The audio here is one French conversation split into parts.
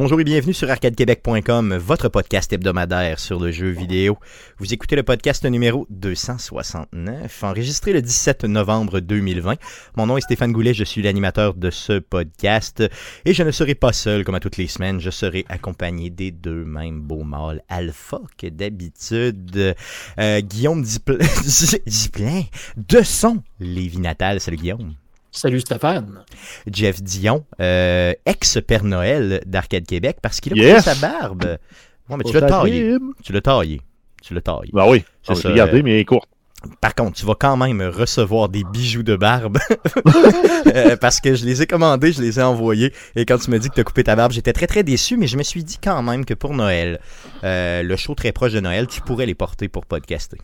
Bonjour et bienvenue sur arcadequebec.com, votre podcast hebdomadaire sur le jeu vidéo. Vous écoutez le podcast numéro 269, enregistré le 17 novembre 2020. Mon nom est Stéphane Goulet, je suis l'animateur de ce podcast et je ne serai pas seul comme à toutes les semaines, je serai accompagné des deux mêmes beaux mâles alpha que d'habitude. Euh, Guillaume Diplain de son Lévis natal. Salut Guillaume. Salut Stéphane. Jeff Dion, euh, ex-Père Noël d'Arcade Québec, parce qu'il a yes. sa barbe. Mais tu l'as taillé. Tu l'as taillé. Tu l'as taillé. Ben oui, ah, oui regardez, mais elle est courte. Par contre, tu vas quand même recevoir des bijoux de barbe euh, parce que je les ai commandés, je les ai envoyés et quand tu me dis que tu as coupé ta barbe, j'étais très très déçu, mais je me suis dit quand même que pour Noël, euh, le show très proche de Noël, tu pourrais les porter pour podcaster.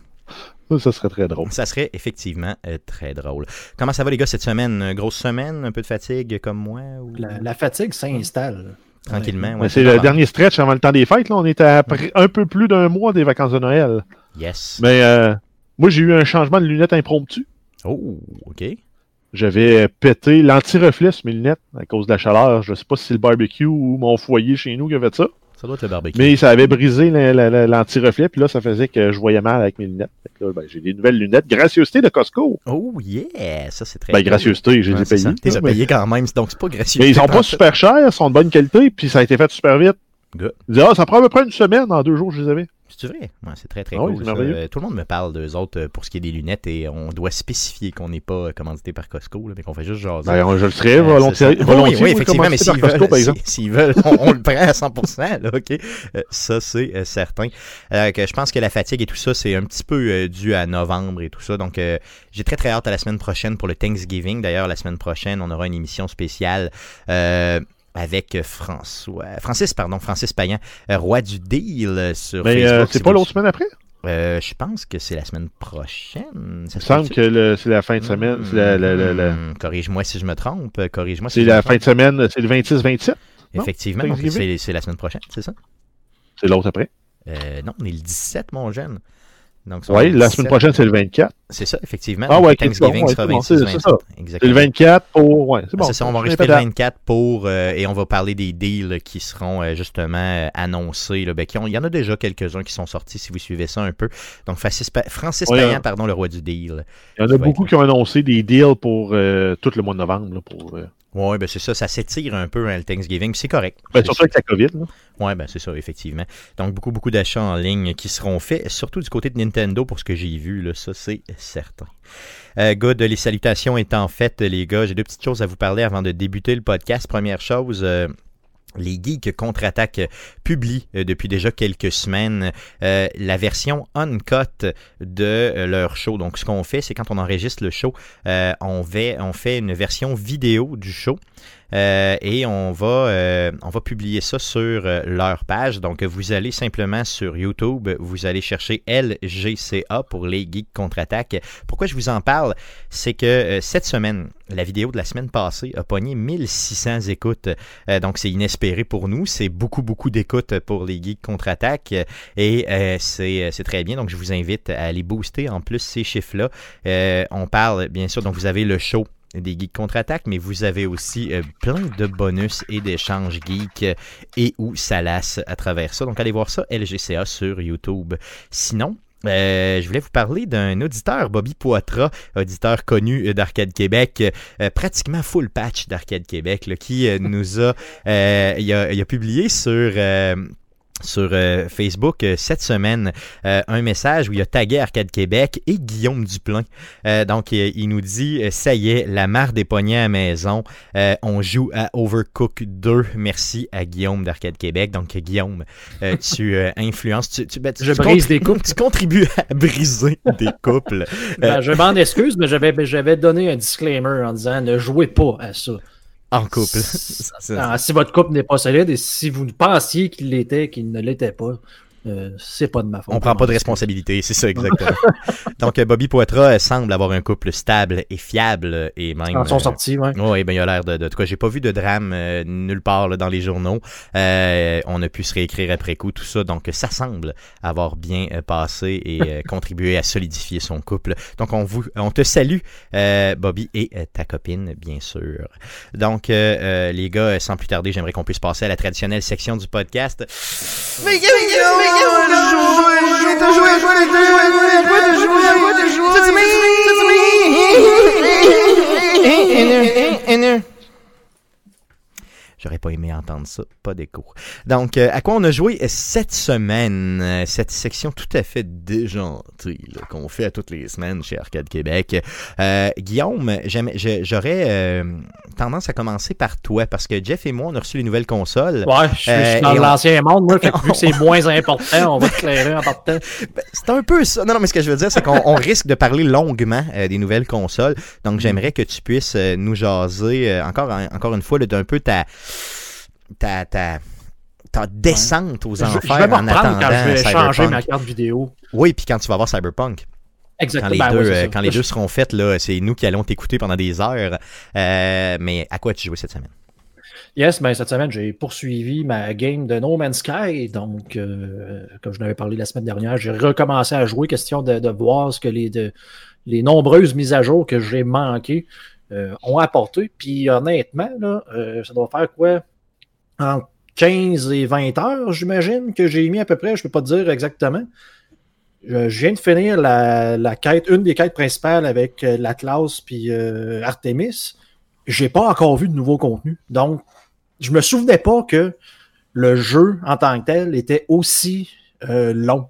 Ça serait très drôle. Ça serait effectivement euh, très drôle. Comment ça va les gars cette semaine? Grosse semaine, un peu de fatigue comme moi? La, fatigue s'installe. Tranquillement. Ouais, c'est le dernier stretch avant le temps des fêtes. Là. On est à un peu plus d'un mois des vacances de Noël. Yes. Mais euh, moi, j'ai eu un changement de lunettes impromptu. Oh, OK. J'avais pété l'anti-reflet sur mes lunettes à cause de la chaleur. Je sais pas si c'est le barbecue ou mon foyer chez nous qui avait ça. Ça doit être le barbecue. Mais ça avait brisé l'anti-reflet, puis là, ça faisait que je voyais mal avec mes lunettes. Là, ben, j'ai des nouvelles lunettes. Gracieuseté de Costco. Oh yeah! Ça, c'est très Ben, gracieuseté, j'ai. Tu les as payées quand même, donc c'est pas gracieux. Mais ils sont pas super chers, ils sont de bonne qualité, puis ça a été fait super vite. Good. ah, ça prend à peu près une semaine, en deux jours, je les avais. C'est vrai? Ouais, c'est très très ah cool. Euh, tout le monde me parle d'eux autres euh, pour ce qui est des lunettes et on doit spécifier qu'on n'est pas commandité par Costco, là, mais qu'on fait juste jaser. Ben, je le serais volontiers. volontiers oui, effectivement, mais s'ils veulent, s'ils veulent on, le prend à 100%. Là, ok, euh, ça c'est certain. que je pense que la fatigue et tout ça, c'est un petit peu dû à novembre et tout ça. Donc, j'ai très très hâte à la semaine prochaine pour le Thanksgiving. D'ailleurs, la semaine prochaine, on aura une émission spéciale avec François, Francis, pardon, Francis Payan, euh, roi du deal euh, sur Mais Facebook. c'est pas l'autre semaine après? Euh, je pense que c'est la semaine prochaine. Ça Il me semble que c'est la fin de semaine. Corrige-moi si je me trompe. Corrige-moi si C'est la fin de semaine, c'est le 26-27. Effectivement, c'est la semaine prochaine, c'est ça? C'est l'autre après? non, on est le 17, mon jeune. Oui, la semaine prochaine, c'est le 24. C'est ça, effectivement. Ah ouais, Thanksgiving sera 26 C'est ça. Le 24 pour. Ouais, c'est bon. C'est ça, on va rester le 24 pour. Euh, et on va parler des deals qui seront euh, justement euh, annoncés. Là, ben, il y en a déjà quelques-uns qui sont sortis si vous suivez ça un peu. Donc, Francis, Francis Payan, pardon, le roi du deal. Il y en a beaucoup qui ont annoncé des deals pour tout le mois de novembre. Là, pour, oui, ben c'est ça, ça s'étire un peu hein, le Thanksgiving, c'est correct. Ben, surtout avec la COVID. Oui, ben c'est ça, effectivement. Donc, beaucoup, beaucoup d'achats en ligne qui seront faits, surtout du côté de Nintendo pour ce que j'ai vu, là, ça c'est certain. Euh, good, les salutations étant faites, les gars, j'ai deux petites choses à vous parler avant de débuter le podcast. Première chose, euh, les Geeks contre-attaque publient euh, depuis déjà quelques semaines euh, la version uncut de euh, leur show. Donc, ce qu'on fait, c'est quand on enregistre le show, on, fait, on fait une version vidéo du show. Et on va, on va publier ça sur leur page. Donc, vous allez simplement sur YouTube, vous allez chercher LGCA pour les Geeks contre-attaque. Pourquoi je vous en parle? C'est que cette semaine, la vidéo de la semaine passée a pogné 1600 écoutes. donc, c'est inespéré pour nous. C'est beaucoup, beaucoup d'écoute pour les Geeks contre-attaque et euh, euh, c'est très bien. Donc, je vous invite à aller booster en plus ces chiffres-là. Euh, on parle, bien sûr, donc vous avez le show des Geeks contre-attaque, mais vous avez aussi plein de bonus et d'échanges geeks et ou salas à travers ça. Donc allez voir ça, LGCA sur YouTube. Sinon, euh, je voulais vous parler d'un auditeur, Bobby Poitras, auditeur connu d'Arcade Québec, euh, pratiquement full patch d'Arcade Québec, qui euh, nous a, il a, publié sur sur euh, Facebook euh, cette semaine euh, un message où il a tagué Arcade Québec et Guillaume Duplain. donc il nous dit ça y est, la mare des poignets à maison, on joue à Overcook 2. Merci à Guillaume d'Arcade Québec. Donc Guillaume, tu influences, tu, ben, je brise des couples. Tu contribues à briser des couples. Ben, je m'en excuse, mais j'avais donné un disclaimer en disant ne jouez pas à ça. En couple. si votre couple n'est pas solide et si vous pensiez qu'il l'était, qu'il ne l'était pas, euh, c'est pas de ma faute. On prend pas de responsabilité, c'est ça exactement. Donc euh, Bobby Poitras euh, semble avoir un couple stable et fiable et même. Ils sont sortis, ouais. Oui, ben il a l'air de, de. En tout cas, j'ai pas vu de drame nulle part là, dans les journaux. on a pu se réécrire après coup tout ça, donc ça semble avoir bien passé et contribué à solidifier son couple. Donc on vous, on te salue, Bobby et ta copine, bien sûr. Donc les gars, sans plus tarder, j'aimerais qu'on puisse passer à la traditionnelle section du podcast. Mais, in there. In there. J'aurais pas aimé entendre ça, pas d'écho. Donc, euh, à quoi on a joué cette semaine? Euh, cette section tout à fait déjantée qu'on fait à toutes les semaines chez Arcade Québec. Euh, Guillaume, j'aurais tendance à commencer par toi parce que Jeff et moi, on a reçu les nouvelles consoles. Ouais, je suis dans l'ancien monde, moi, fait que vu que c'est moins important, on va éclairer en partant. Ben, c'est un peu ça. Non, non, mais ce que je veux dire, c'est qu'on risque de parler longuement des nouvelles consoles. Donc, j'aimerais que tu puisses nous jaser encore, encore une fois d'un peu ta ta, ta, ta descente aux enfers je, je vais en attendant quand je vais changer ma carte vidéo. Oui, puis quand tu vas voir Cyberpunk. Exactement. Quand les, ben deux, euh, quand les deux seront faites, là, c'est nous qui allons t'écouter pendant des heures. Euh, mais à quoi as-tu joué cette semaine? Yes, ben cette semaine, j'ai poursuivi ma game de No Man's Sky. Donc, euh, comme je l'avais parlé la semaine dernière, j'ai recommencé à jouer, question de, de voir ce que les, de, les nombreuses mises à jour que j'ai manquées ont apporté. Puis honnêtement, là, ça doit faire quoi? en 15 et 20 heures, j'imagine, que j'ai mis à peu près, je ne peux pas dire exactement. Je, viens de finir la, quête, une des quêtes principales avec euh, l'Atlas puis euh, Artemis. J'ai pas encore vu de nouveau contenu. Donc, je me souvenais pas que le jeu en tant que tel était aussi euh, long.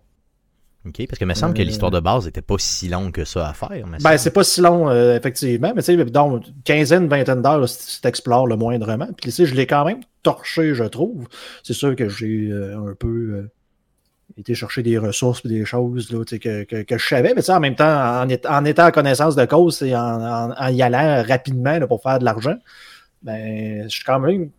OK, parce que il me semble que l'histoire de base n'était pas si longue que ça à faire. Ben, c'est pas si long, effectivement. Mais tu sais, donc, quinzaine, vingtaine d'heures, si tu explores le moindrement. Puis, tu sais, je l'ai quand même torché, je trouve. C'est sûr que j'ai euh, un peu euh, été chercher des ressources et des choses là, que, que, que, je savais, mais en même temps, en, en, étant en connaissance de cause et en, en, y allant rapidement pour faire de l'argent, ben, je suis quand même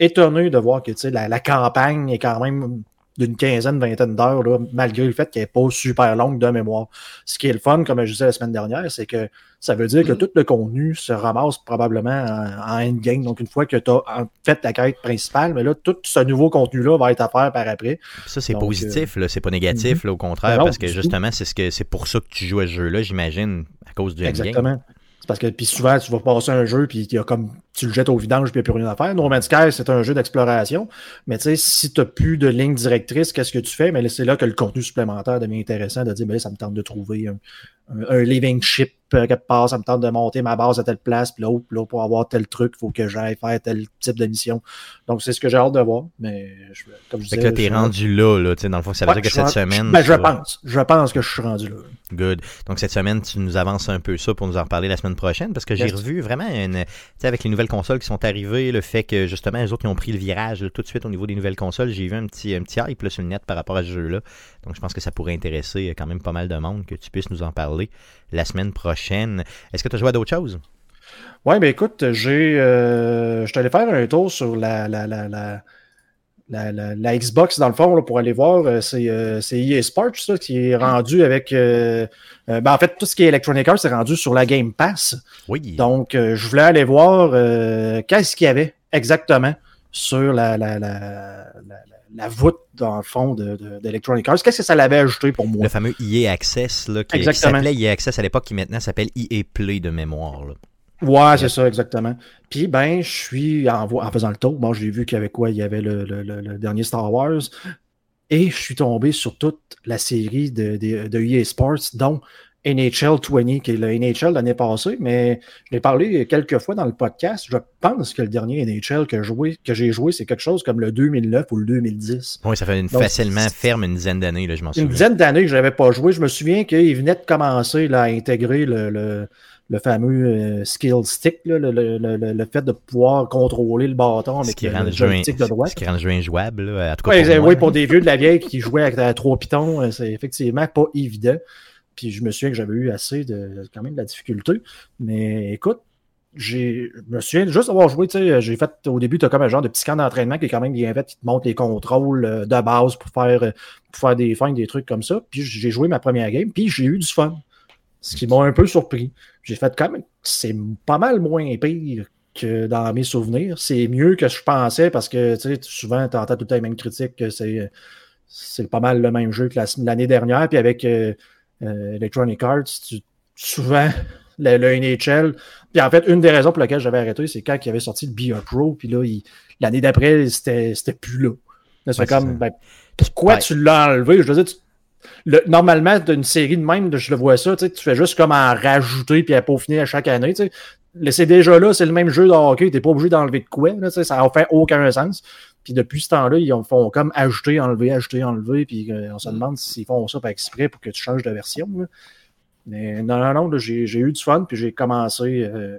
étonné de voir que la, la campagne est quand même d'une quinzaine, vingtaine d'heures, malgré le fait qu'elle n'est pas super longue de mémoire. Ce qui est le fun, comme je disais la semaine dernière, c'est que ça veut dire que mm. tout le contenu se ramasse probablement en, endgame. Donc, une fois que tu as fait ta quête principale, mais là, tout ce nouveau contenu-là va être à faire par après. Ça, c'est positif, là, c'est pas négatif, mm-hmm. là, au contraire, parce que justement, c'est ce que c'est pour ça que tu joues à ce jeu-là, j'imagine, à cause du endgame. Exactement. Parce que puis souvent, tu vas passer un jeu, puis il y a comme tu le jettes au vidange, puis il n'y a plus rien à faire. No Man's Sky, c'est un jeu d'exploration. Mais tu sais, si tu n'as plus de ligne directrice, qu'est-ce que tu fais? Mais c'est là que le contenu supplémentaire devient intéressant de dire, ben là, ça me tente de trouver un, un, living ship euh, quelque part, ça me tente de monter ma base à telle place, puis là, là pour avoir tel truc, il faut que j'aille faire tel type de mission. Donc, c'est ce que j'ai hâte de voir. Mais je, comme je disais. que là, t'es rendu là, là, tu sais, dans le fond, ça veut dire que cette semaine. Ben, je pense. Je pense que je suis rendu là. Good. Donc, cette semaine, tu nous avances un peu ça pour nous en reparler la semaine prochaine, parce que j'ai revu vraiment une. Tu sais, avec les nouvelles consoles qui sont arrivées, le fait que justement, les autres qui ont pris le virage tout de suite au niveau des nouvelles consoles, j'ai vu un petit, un petit hype là, sur le net par rapport à ce jeu-là. Donc, je pense que ça pourrait intéresser quand même pas mal de monde que tu puisses nous en parler la semaine prochaine. Est-ce que tu as joué à d'autres choses? Oui, mais écoute, j'ai. Euh, je allé faire un tour sur la, la, la, Xbox, dans le fond, pour aller voir. Euh, c'est euh, EA Sports qui est rendu avec. ben, en fait, tout ce qui est Electronic Arts, c'est rendu sur la Game Pass. Oui. Donc, je voulais aller voir qu'est-ce qu'il y avait exactement sur la, la, la, la voûte, dans le fond, d'Electronic de, Arts. Qu'est-ce que ça l'avait ajouté pour moi? Le fameux EA Access, là, qui, s'appelait EA Access à l'époque, qui maintenant s'appelle EA Play de mémoire. Là. Ouais, c'est ça, exactement. Puis, ben, je suis en, en faisant le tour. Bon, j'ai vu qu'il y avait quoi? Il y avait le, le, le, dernier Star Wars. Et je suis tombé sur toute la série de, de, de EA Sports, dont NHL 20, qui est le NHL l'année passée, mais je l'ai parlé quelques fois dans le podcast. Je pense que le dernier NHL que, que j'ai joué, c'est quelque chose comme le 2009 ou le 2010. Oui, ça fait une, facilement ferme une dizaine d'années, je m'en souviens. Une dizaine d'années que je n'avais pas joué. Je me souviens qu'il venait de commencer là, à intégrer le, le, fameux euh, skill stick, là, le, le, fait de pouvoir contrôler le bâton avec le, le joystick de droite. Ce qui rend le jeu injouable, là, tout cas, pour oui, pour des vieux de la vieille qui jouaient avec trois pitons, euh, c'est effectivement pas évident. Puis je me souviens que j'avais eu assez de quand même de la difficulté. Mais écoute, je me souviens juste d'avoir joué, tu sais, j'ai fait au début, tu as comme un genre de petit camp d'entraînement qui est quand même bien fait, qui te montre les contrôles euh, de base pour faire, pour faire des fins, des trucs comme ça. Puis j'ai joué ma première game, puis j'ai eu du fun. Ce qui m'a un peu surpris. J'ai fait quand même, c'est pas mal moins pire que dans mes souvenirs. C'est mieux que je pensais parce que, tu sais, souvent, tu entends tout le temps les mêmes critiques que c'est, c'est pas mal le même jeu que l'année dernière. Puis avec euh, euh, Electronic Arts, tu, souvent, le, NHL. Puis en fait, une des raisons pour lesquelles j'avais arrêté, c'est quand il avait sorti le Be Pro, puis là, l'année d'après, c'était plus là. c'est comme, ben, pourquoi tu l'as enlevé? Je veux dire, le, normalement, d'une série de même, je le vois ça, tu fais juste comme en rajouter puis à peaufiner à chaque année. C'est déjà là, c'est le même jeu de hockey, t'es pas obligé d'enlever de quoi, là, ça n'a fait aucun sens. Puis depuis ce temps-là, ils font comme ajouter, enlever, ajouter, enlever, puis euh, on se demande s'ils font ça par exprès pour que tu changes de version. Mais non, non, non, j'ai eu du fun, puis j'ai commencé euh,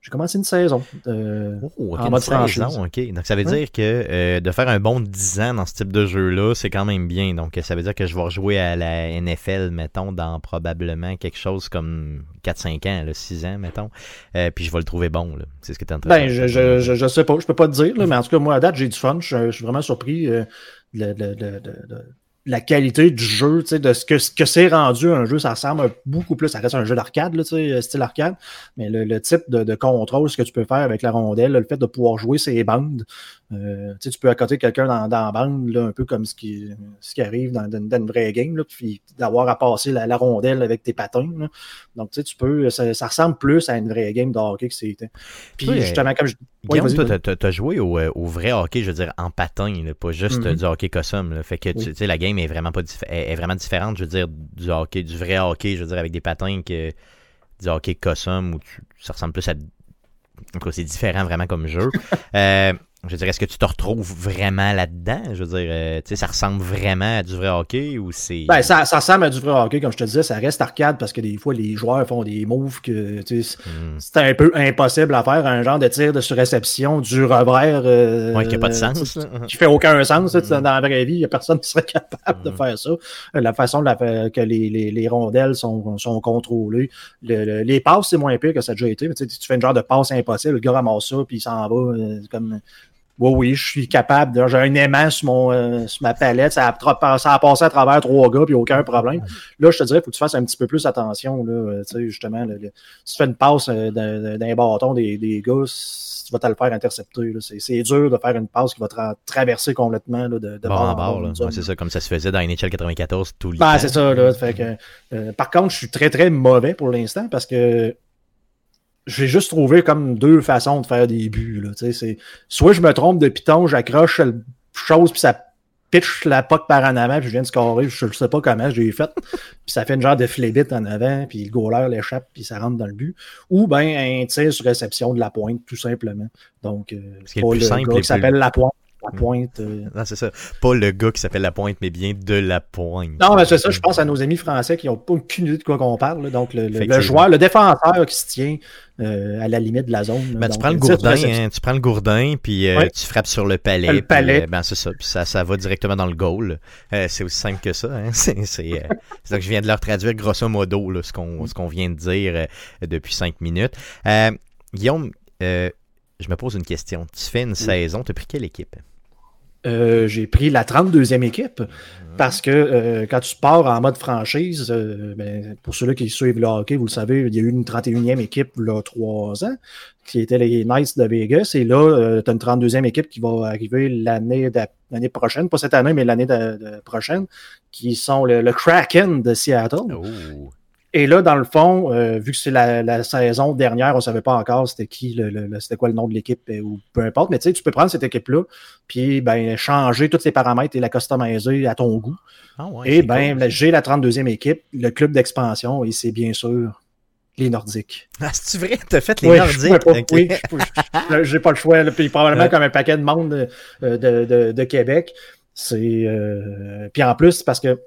j'ai commencé une saison euh, oh, en mode saison, OK. Donc, ça veut dire que euh, de faire un bon 10 ans dans ce type de jeu-là, c'est quand même bien. Donc, ça veut dire que je vais rejouer à la NFL, mettons, dans probablement quelque chose comme 4-5 ans, 6 ans, mettons. Euh, puis je vais le trouver bon. C'est ce que tu es en train ben, je, je, je, je, sais pas. Je peux pas te dire, mais en tout cas, moi, à date, j'ai du fun. Je, suis vraiment surpris de, de la qualité du jeu, de ce que, ce que c'est rendu un jeu, ça ressemble beaucoup plus, ça reste un jeu d'arcade, style arcade, mais le, type de, contrôle, ce que tu peux faire avec la rondelle, le fait de pouvoir jouer ces bandes, euh, tu peux accoter quelqu'un dans, dans, la bande, là, un peu comme ce qui, ce qui arrive dans, dans, une vraie game, là, puis d'avoir à passer la, rondelle avec tes patins. Là. Donc, tu peux, ça, ça, ressemble plus à une vraie game de hockey que c'était. Puis, justement, comme je. Guillaume, toi, t'as joué au, euh, au, vrai hockey, je veux dire, en patin, pas juste mm-hmm. du hockey cosum. Fait que, tu sais, la game est vraiment, pas est, vraiment différente, je veux dire, du hockey, du vrai hockey, je veux dire, avec des patins que du hockey cosum où ça ressemble plus à. En tout c'est différent vraiment comme jeu. euh, je veux dire, est-ce que tu te retrouves vraiment là-dedans? Je veux dire, euh, tu sais, ça ressemble vraiment à du vrai hockey ou c'est. Ben, ça, ça, ressemble à du vrai hockey, comme je te disais, ça reste arcade parce que des fois, les joueurs font des moves que, tu sais, hmm. c'est un peu impossible à faire, un genre de tir de surréception du revers. Euh, ouais, qui n'a pas de sens. Qui fait aucun sens, hmm. dans la vraie vie, il n'y a personne qui serait capable de hmm. faire ça. La façon que les, les, les, rondelles sont, sont contrôlées. les passes, c'est moins pire que ça a déjà été, mais tu fais une genre de passe impossible, le gars ramasse ça, puis il s'en va, euh, comme oui, oui, je suis capable. J'ai un aimant sur, mon, euh, sur ma palette. Ça a, ça a passé à travers trois gars, puis aucun problème. Là, je te dirais, il faut que tu fasses un petit peu plus attention. Là, euh, tu sais, justement, si tu fais une passe euh, d'un bâton des, des gars, tu vas te le faire intercepter. C'est dur de faire une passe qui va te traverser complètement là, de, de bord, bord. bord c'est ça, comme ça se faisait dans NHL 94 tout le ben, temps. c'est ça. Là, fait que, par contre, je suis très, très mauvais pour l'instant parce que j'ai juste trouvé comme deux façons de faire des buts. Là, c'est, soit je me trompe de piton, j'accroche la chose, puis ça pitch la poque par en avant, puis je viens de scorer, je ne sais pas comment j'ai fait. puis ça fait une genre de flébit en avant, puis le goaler l'échappe, puis ça rentre dans le but. Ou bien un tir sur réception de la pointe, tout simplement. Donc, euh, c'est pas le, simple, gars qui s'appelle la pointe. La pointe. Euh. Non, c'est ça. Pas le gars qui s'appelle La Pointe, mais bien de La Pointe. Non, mais c'est ça. Je pense à nos amis français qui n'ont pas aucune idée de quoi qu'on parle. Donc, le, joueur, le défenseur qui se tient euh, à la limite de la zone. Ben, tu, prends le gourdin, hein, tu prends le gourdin, puis euh, tu frappes sur le palais. Le palais. ben, c'est ça. Puis ça, ça va directement dans le goal. c'est aussi simple que ça. Hein. C'est ça que je viens de leur traduire grosso modo ce qu'on qu'on vient de dire depuis cinq minutes. Guillaume, je me pose une question. Tu fais une saison, tu as pris quelle équipe? Euh, j'ai pris la 32e équipe parce que euh, quand tu pars en mode franchise, euh, ben, pour ceux-là qui suivent le hockey, vous le savez, il y a eu une 31e équipe là trois ans qui était les Knights de Vegas et là, tu as une 32e équipe qui va arriver l'année prochaine, pas cette année, mais l'année prochaine, qui sont le, le Kraken de Seattle. Oh. Et là, dans le fond, euh, vu que c'est la, saison dernière, on ne savait pas encore c'était qui, le, c'était quoi le nom de l'équipe euh, ou peu importe, mais tu sais, tu peux prendre cette équipe-là, puis ben, changer tous ses paramètres et la customiser à ton goût. Ah et ben, j'ai la 32e équipe, le club d'expansion, et c'est bien sûr les Nordiques. Ah, c'est vrai? T'as fait les Nordiques? Pas, Oui, j'ai pas le choix. puis probablement comme un paquet de monde euh, de, de, Québec. C'est. puis en plus, parce que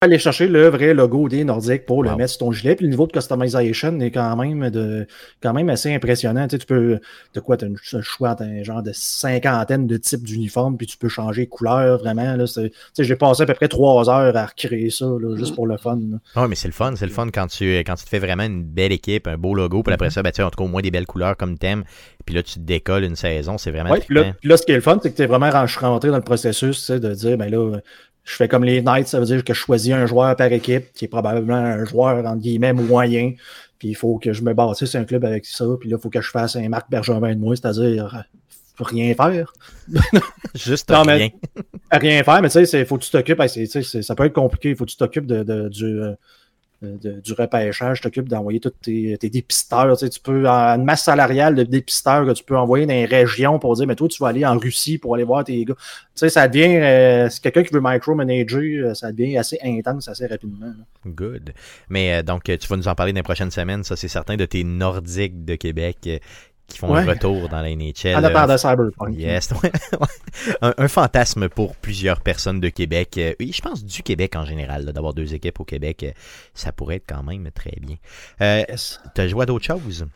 aller chercher le vrai logo des Nordiques pour le mettre sur ton gilet. Puis le niveau de customization est quand même de quand même assez impressionnant. Tu, sais, tu peux. De quoi? Tu as un choix d'un genre de cinquantaine de types d'uniformes, puis tu peux changer de couleur vraiment. Là, tu sais, j'ai passé à peu près trois heures à recréer ça, là, juste pour le fun. là. Ah Oui, mais c'est le fun, c'est le fun quand tu, quand tu te fais vraiment une belle équipe, un beau logo, puis Mm-hmm. après ça, ben, tu sais, en tout cas, au moins des belles couleurs comme thème, puis là, tu te décolles une saison, c'est vraiment puis là, là, ce qui est le fun, c'est que tu es vraiment rentré dans le processus tu sais, de dire, ben là, je fais comme les Knights, ça veut dire que je choisis un joueur par équipe, qui est probablement un joueur, entre guillemets, moyen. Puis il faut que je me bâtisse un club avec ça. Puis là, il faut que je fasse un Marc Bergevin de moi, c'est-à-dire euh, rien faire. Juste Non, mais- rien. Rien faire, mais tu sais, il faut que tu t'occupes. ça peut être compliqué. Il faut que tu t'occupes de, de- du, euh, de- du repêchage. T'occupes d'envoyer tous tes, tes dépisteurs. Tu, sais, tu peux, une masse salariale de dépisteurs que tu peux envoyer dans les régions pour dire, mais toi, tu vas aller en Russie pour aller voir tes gars. Tu sais, ça devient, euh, c'est quelqu'un qui veut micromanager, euh, ça devient assez intense assez rapidement. Good. Mais euh, donc, euh, tu vas nous en parler dans les prochaines semaines, ça, c'est certain, de tes Nordiques de Québec euh, qui font un retour dans la NHL. En euh, dépend de Cyberpunk. Yes, un, un fantasme pour plusieurs personnes de Québec. Euh, je pense du Québec en général, d'avoir deux équipes au Québec, euh, ça pourrait être quand même très bien. Euh, Yes. T'as joué à d'autres choses?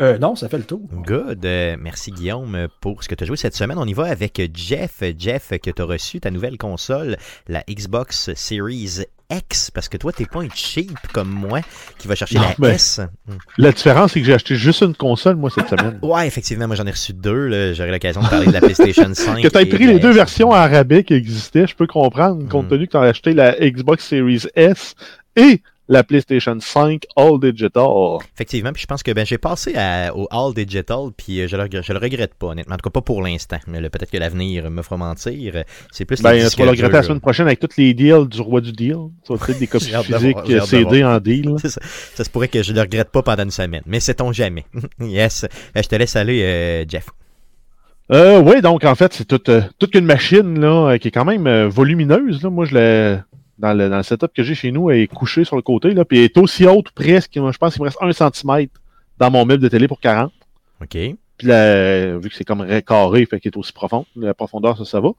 Euh, non, ça fait le tour. Good. Euh, merci Guillaume pour ce que tu as joué cette semaine. On y va avec Jeff. Jeff, que tu as reçu ta nouvelle console, la Xbox Series X, parce que toi, t'es pas un cheap comme moi qui va chercher Non, la mais- S. Hmm. La différence, c'est que j'ai acheté juste une console, moi, cette semaine. Ouais, effectivement, moi j'en ai reçu deux. là. J'aurai l'occasion de parler de la PlayStation 5. Que et pris les deux versions rabais qui existaient, je peux comprendre, compte Mm. tenu que tu as acheté la Xbox Series S et la PlayStation 5 All Digital. Effectivement, puis je pense que ben, j'ai passé à- au All Digital, puis euh, je le, je le regrette pas, honnêtement. En tout cas, pas pour l'instant. Mais peut-être que l'avenir me fera mentir. C'est plus Ben, tu vas le regretter la semaine prochaine avec tous les deals du roi du deal. Ça va des copies physiques CD en deal. Ça. Ça se pourrait que je le regrette pas pendant une semaine, mais sait-on jamais. yes. Euh, Je te laisse aller, euh, Jeff. Euh, oui, donc en fait, c'est toute, euh, toute une machine là, qui est quand même euh, volumineuse. Là. Moi, je l'ai. Dans le, dans le setup que j'ai chez nous, elle est couchée sur le côté, là, puis elle est aussi haute presque. Je pense qu'il me reste un centimètre dans mon meuble de télé pour 40. OK. Puis là, vu que c'est comme ré- carré, fait qu'il est aussi profond. La profondeur, ça, ça va.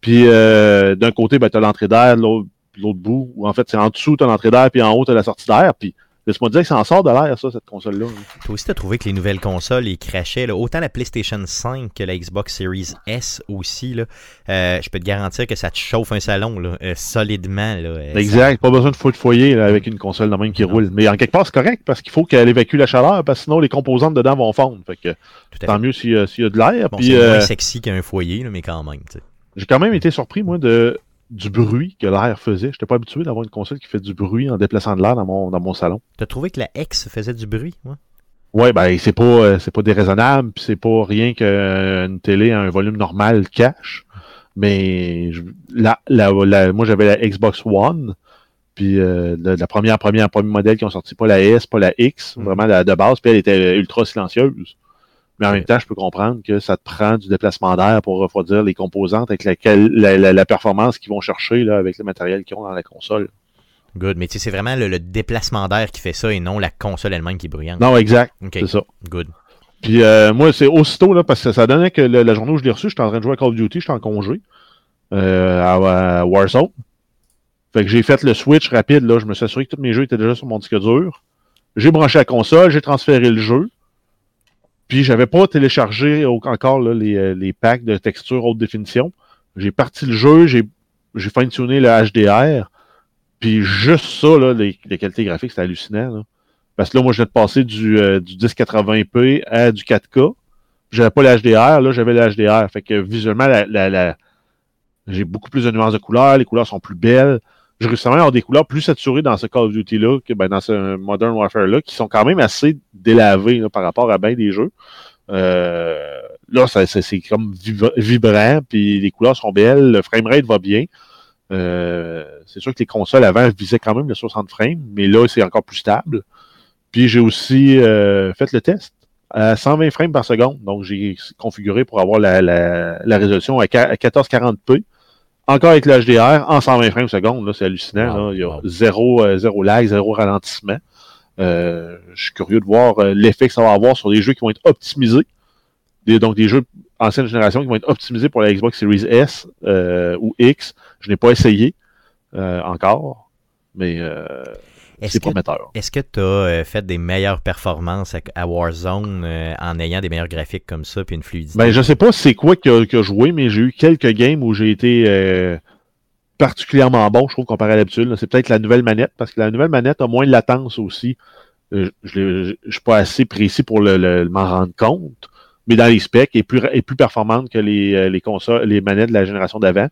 Puis euh, d'un côté, ben, tu as l'entrée d'air, l'autre bout, ou en fait, c'est en dessous, tu as l'entrée d'air, puis en haut, tu as la sortie d'air. Puis laisse-moi dire que ça en sort de l'air, ça, cette console-là. Toi aussi, t'as trouvé que les nouvelles consoles, ils crachaient. là. Autant la PlayStation 5 que la Xbox Series S aussi. Là. Euh, je peux te garantir que ça te chauffe un salon là, euh, solidement. Là. Euh, Exact. Pas besoin de foutre de foyer là, avec une console de même qui Non. roule. Mais en quelque part, c'est correct parce qu'il faut qu'elle évacue la chaleur parce que sinon les composantes dedans vont fondre. Fait que tout tant fait. mieux s'il y, a- s'il y a de l'air. Bon, c'est euh, moins sexy qu'un foyer, là, mais quand même. tu sais. j'ai quand même été surpris, moi, de du bruit que l'air faisait. J'étais pas habitué d'avoir une console qui fait du bruit en déplaçant de l'air dans mon, dans mon salon. T'as trouvé que la X faisait du bruit? Ouais. Ouais, ben c'est pas euh, c'est pas déraisonnable, puis c'est pas rien qu'une télé à un volume normal cache. Mais je- la, la, la- moi j'avais la Xbox One, puis euh, la, la première première premier modèle qui ont sorti, pas la S, pas la X, Mhm. vraiment la de base, puis elle était ultra silencieuse. Mais en même temps, je peux comprendre que ça te prend du déplacement d'air pour refroidir les composantes avec laquelle la, la, la performance qu'ils vont chercher là, avec le matériel qu'ils ont dans la console. Good. Mais tu sais, c'est vraiment le, le déplacement d'air qui fait ça et non la console elle-même qui est bruyante. Non, exact, OK. c'est ça. Good. Puis euh, moi, c'est aussitôt, là, parce que ça donnait que le- la journée où je l'ai reçu, j'étais en train de jouer à Call of Duty, j'étais en congé euh, à, à Warzone. Fait que j'ai fait le switch rapide, là. Je me suis assuré que tous mes jeux étaient déjà sur mon disque dur. J'ai branché la console, j'ai transféré le jeu. Puis j'avais pas téléchargé encore là, les, euh, les packs de texture haute définition. J'ai parti le jeu, j'ai j'ai fine-tuné le HDR. Puis juste ça, là, les, les qualités graphiques, c'était hallucinant. Là. Parce que là, moi, je viens de passer du, euh, du 1080p à du 4K. J'avais pas le HDR, là, j'avais le HDR. Fait que visuellement, la, la, la- j'ai beaucoup plus de nuances de couleurs, les couleurs sont plus belles. J'ai réussi à avoir des couleurs plus saturées dans ce Call of Duty-là que ben, dans ce Modern Warfare-là, qui sont quand même assez délavés là, par rapport à bien des jeux. Euh, là, c'est comme vibra- vibrant, puis les couleurs sont belles, le framerate va bien. Euh, c'est sûr que les consoles avant visaient quand même le 60 frames, mais là, c'est encore plus stable. Puis j'ai aussi euh, fait le test à 120 frames par seconde. Donc j'ai configuré pour avoir la, résolution à 1440p. Encore avec le HDR en 120 frames par seconde. Là, c'est hallucinant. Wow, là. Il y a zéro, euh, zéro lag, zéro ralentissement. Euh, je suis curieux de voir euh, l'effet que ça va avoir sur des jeux qui vont être optimisés. Des- donc des jeux ancienne génération qui vont être optimisés pour la Xbox Series S euh, ou X. Je n'ai pas essayé euh, encore. mais euh, Est-ce c'est que prometteur. Est-ce que tu as fait des meilleures performances à, Warzone euh, en ayant des meilleurs graphiques comme ça puis une fluidité? Ben, je sais pas c'est quoi qui a, qui a joué, mais j'ai eu quelques games où j'ai été euh, particulièrement bon, je trouve, comparé à l'habitude. C'est peut-être la nouvelle manette, parce que la nouvelle manette a moins de latence aussi. Euh, je ne suis pas assez précis pour le, le- m'en rendre compte, mais dans les specs, est plus, est plus performante que les, euh, les consoles, les manettes de la génération d'avant.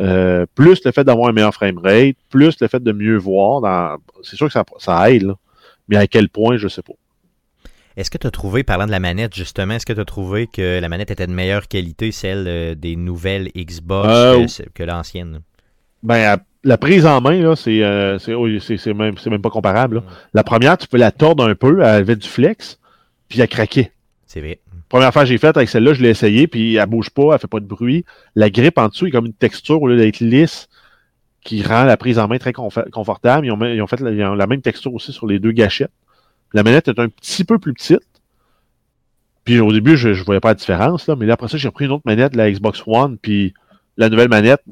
Euh, plus le fait d'avoir un meilleur framerate, plus le fait de mieux voir. Dans... C'est sûr que ça, ça aide, là. mais à quel point, je sais pas. Est-ce que tu as trouvé, parlant de la manette, justement, est-ce que tu as trouvé que la manette était de meilleure qualité, celle euh, des nouvelles Xbox Euh, que, que l'ancienne? Ben, la prise en main, là, c'est, euh, même, même pas comparable. là. La première, tu peux la tordre un peu, elle avait du flex, puis elle craquait. C'est vrai. Première fois que j'ai faite avec celle-là, je l'ai essayé, puis elle bouge pas, elle fait pas de bruit. La grippe en dessous est comme une texture au lieu d'être lisse, qui rend la prise en main très confo- confortable. Ils ont, fait la, même texture aussi sur les deux gâchettes. La manette est un petit peu plus petite. Puis au début, je, je voyais pas la différence, là, mais là, après ça, j'ai repris une autre manette, la Xbox One, puis la nouvelle manette,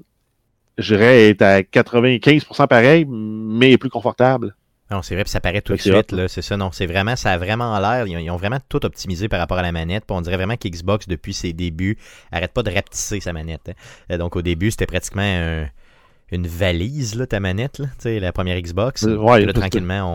je dirais, est à 95% pareil, mais est plus confortable. Non, c'est vrai, puis ça paraît tout de suite, là, c'est ça, non, c'est vraiment, ça a vraiment l'air, ils, ont- ils ont vraiment tout optimisé par rapport à la manette, puis on dirait vraiment qu'Xbox, depuis ses débuts, arrête pas de rapetisser sa manette. hein. Euh, Donc au début, c'était pratiquement un- une valise, là, ta manette, là, la première Xbox. Euh, ouais, là, tranquillement, on,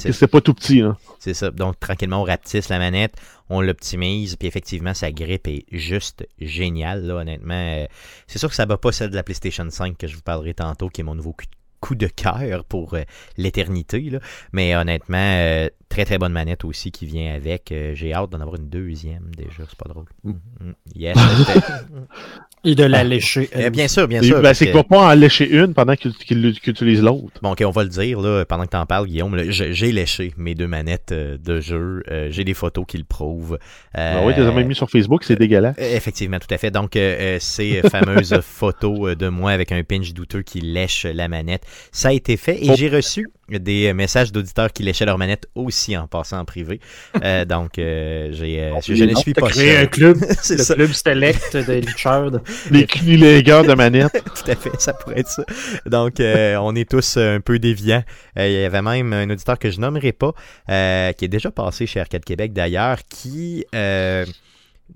C'est- pas tout petit, là. C'est ça. Donc, tranquillement, on rapetisse la manette, on l'optimise, puis effectivement, sa grippe est juste géniale, là, honnêtement. Euh, C'est sûr que ça bat pas celle de la PlayStation 5 que je vous parlerai tantôt, qui est mon nouveau coup coup de cœur pour euh, l'éternité. Mais honnêtement, euh, très très bonne manette aussi qui vient avec. Euh, J'ai hâte d'en avoir une deuxième déjà, c'est pas drôle. Mm. Mm. Yes. Et de la lécher. Euh, bien sûr, bien sûr. ben, c'est que- qu'il va pas en lécher une pendant qu'il qu'il utilise l'autre. Bon, ok, on va le dire là, pendant que tu en parles, Guillaume. J'ai léché mes deux manettes euh, de jeu. Euh, J'ai des photos qui le prouvent. Ah oui, tu les as même mis sur Facebook, c'est dégueulasse. Euh, Effectivement, tout à fait. Donc, euh, euh, ces fameuses photos euh, de moi avec un pinch douteux qui lèche la manette, ça a été fait et Oh. j'ai reçu des messages d'auditeurs qui léchaient leur manette aussi en passant en privé. Euh, donc, euh, j'ai, euh, je, je ne suis pas créé seul. un club, C'est le ça, club select de- Les cunilégueurs de manette. tout à fait, ça pourrait être ça. Donc, euh, on est tous un peu déviants. Euh, il y avait même un auditeur que je nommerai pas, euh, qui est déjà passé chez Arcade Québec d'ailleurs, qui euh,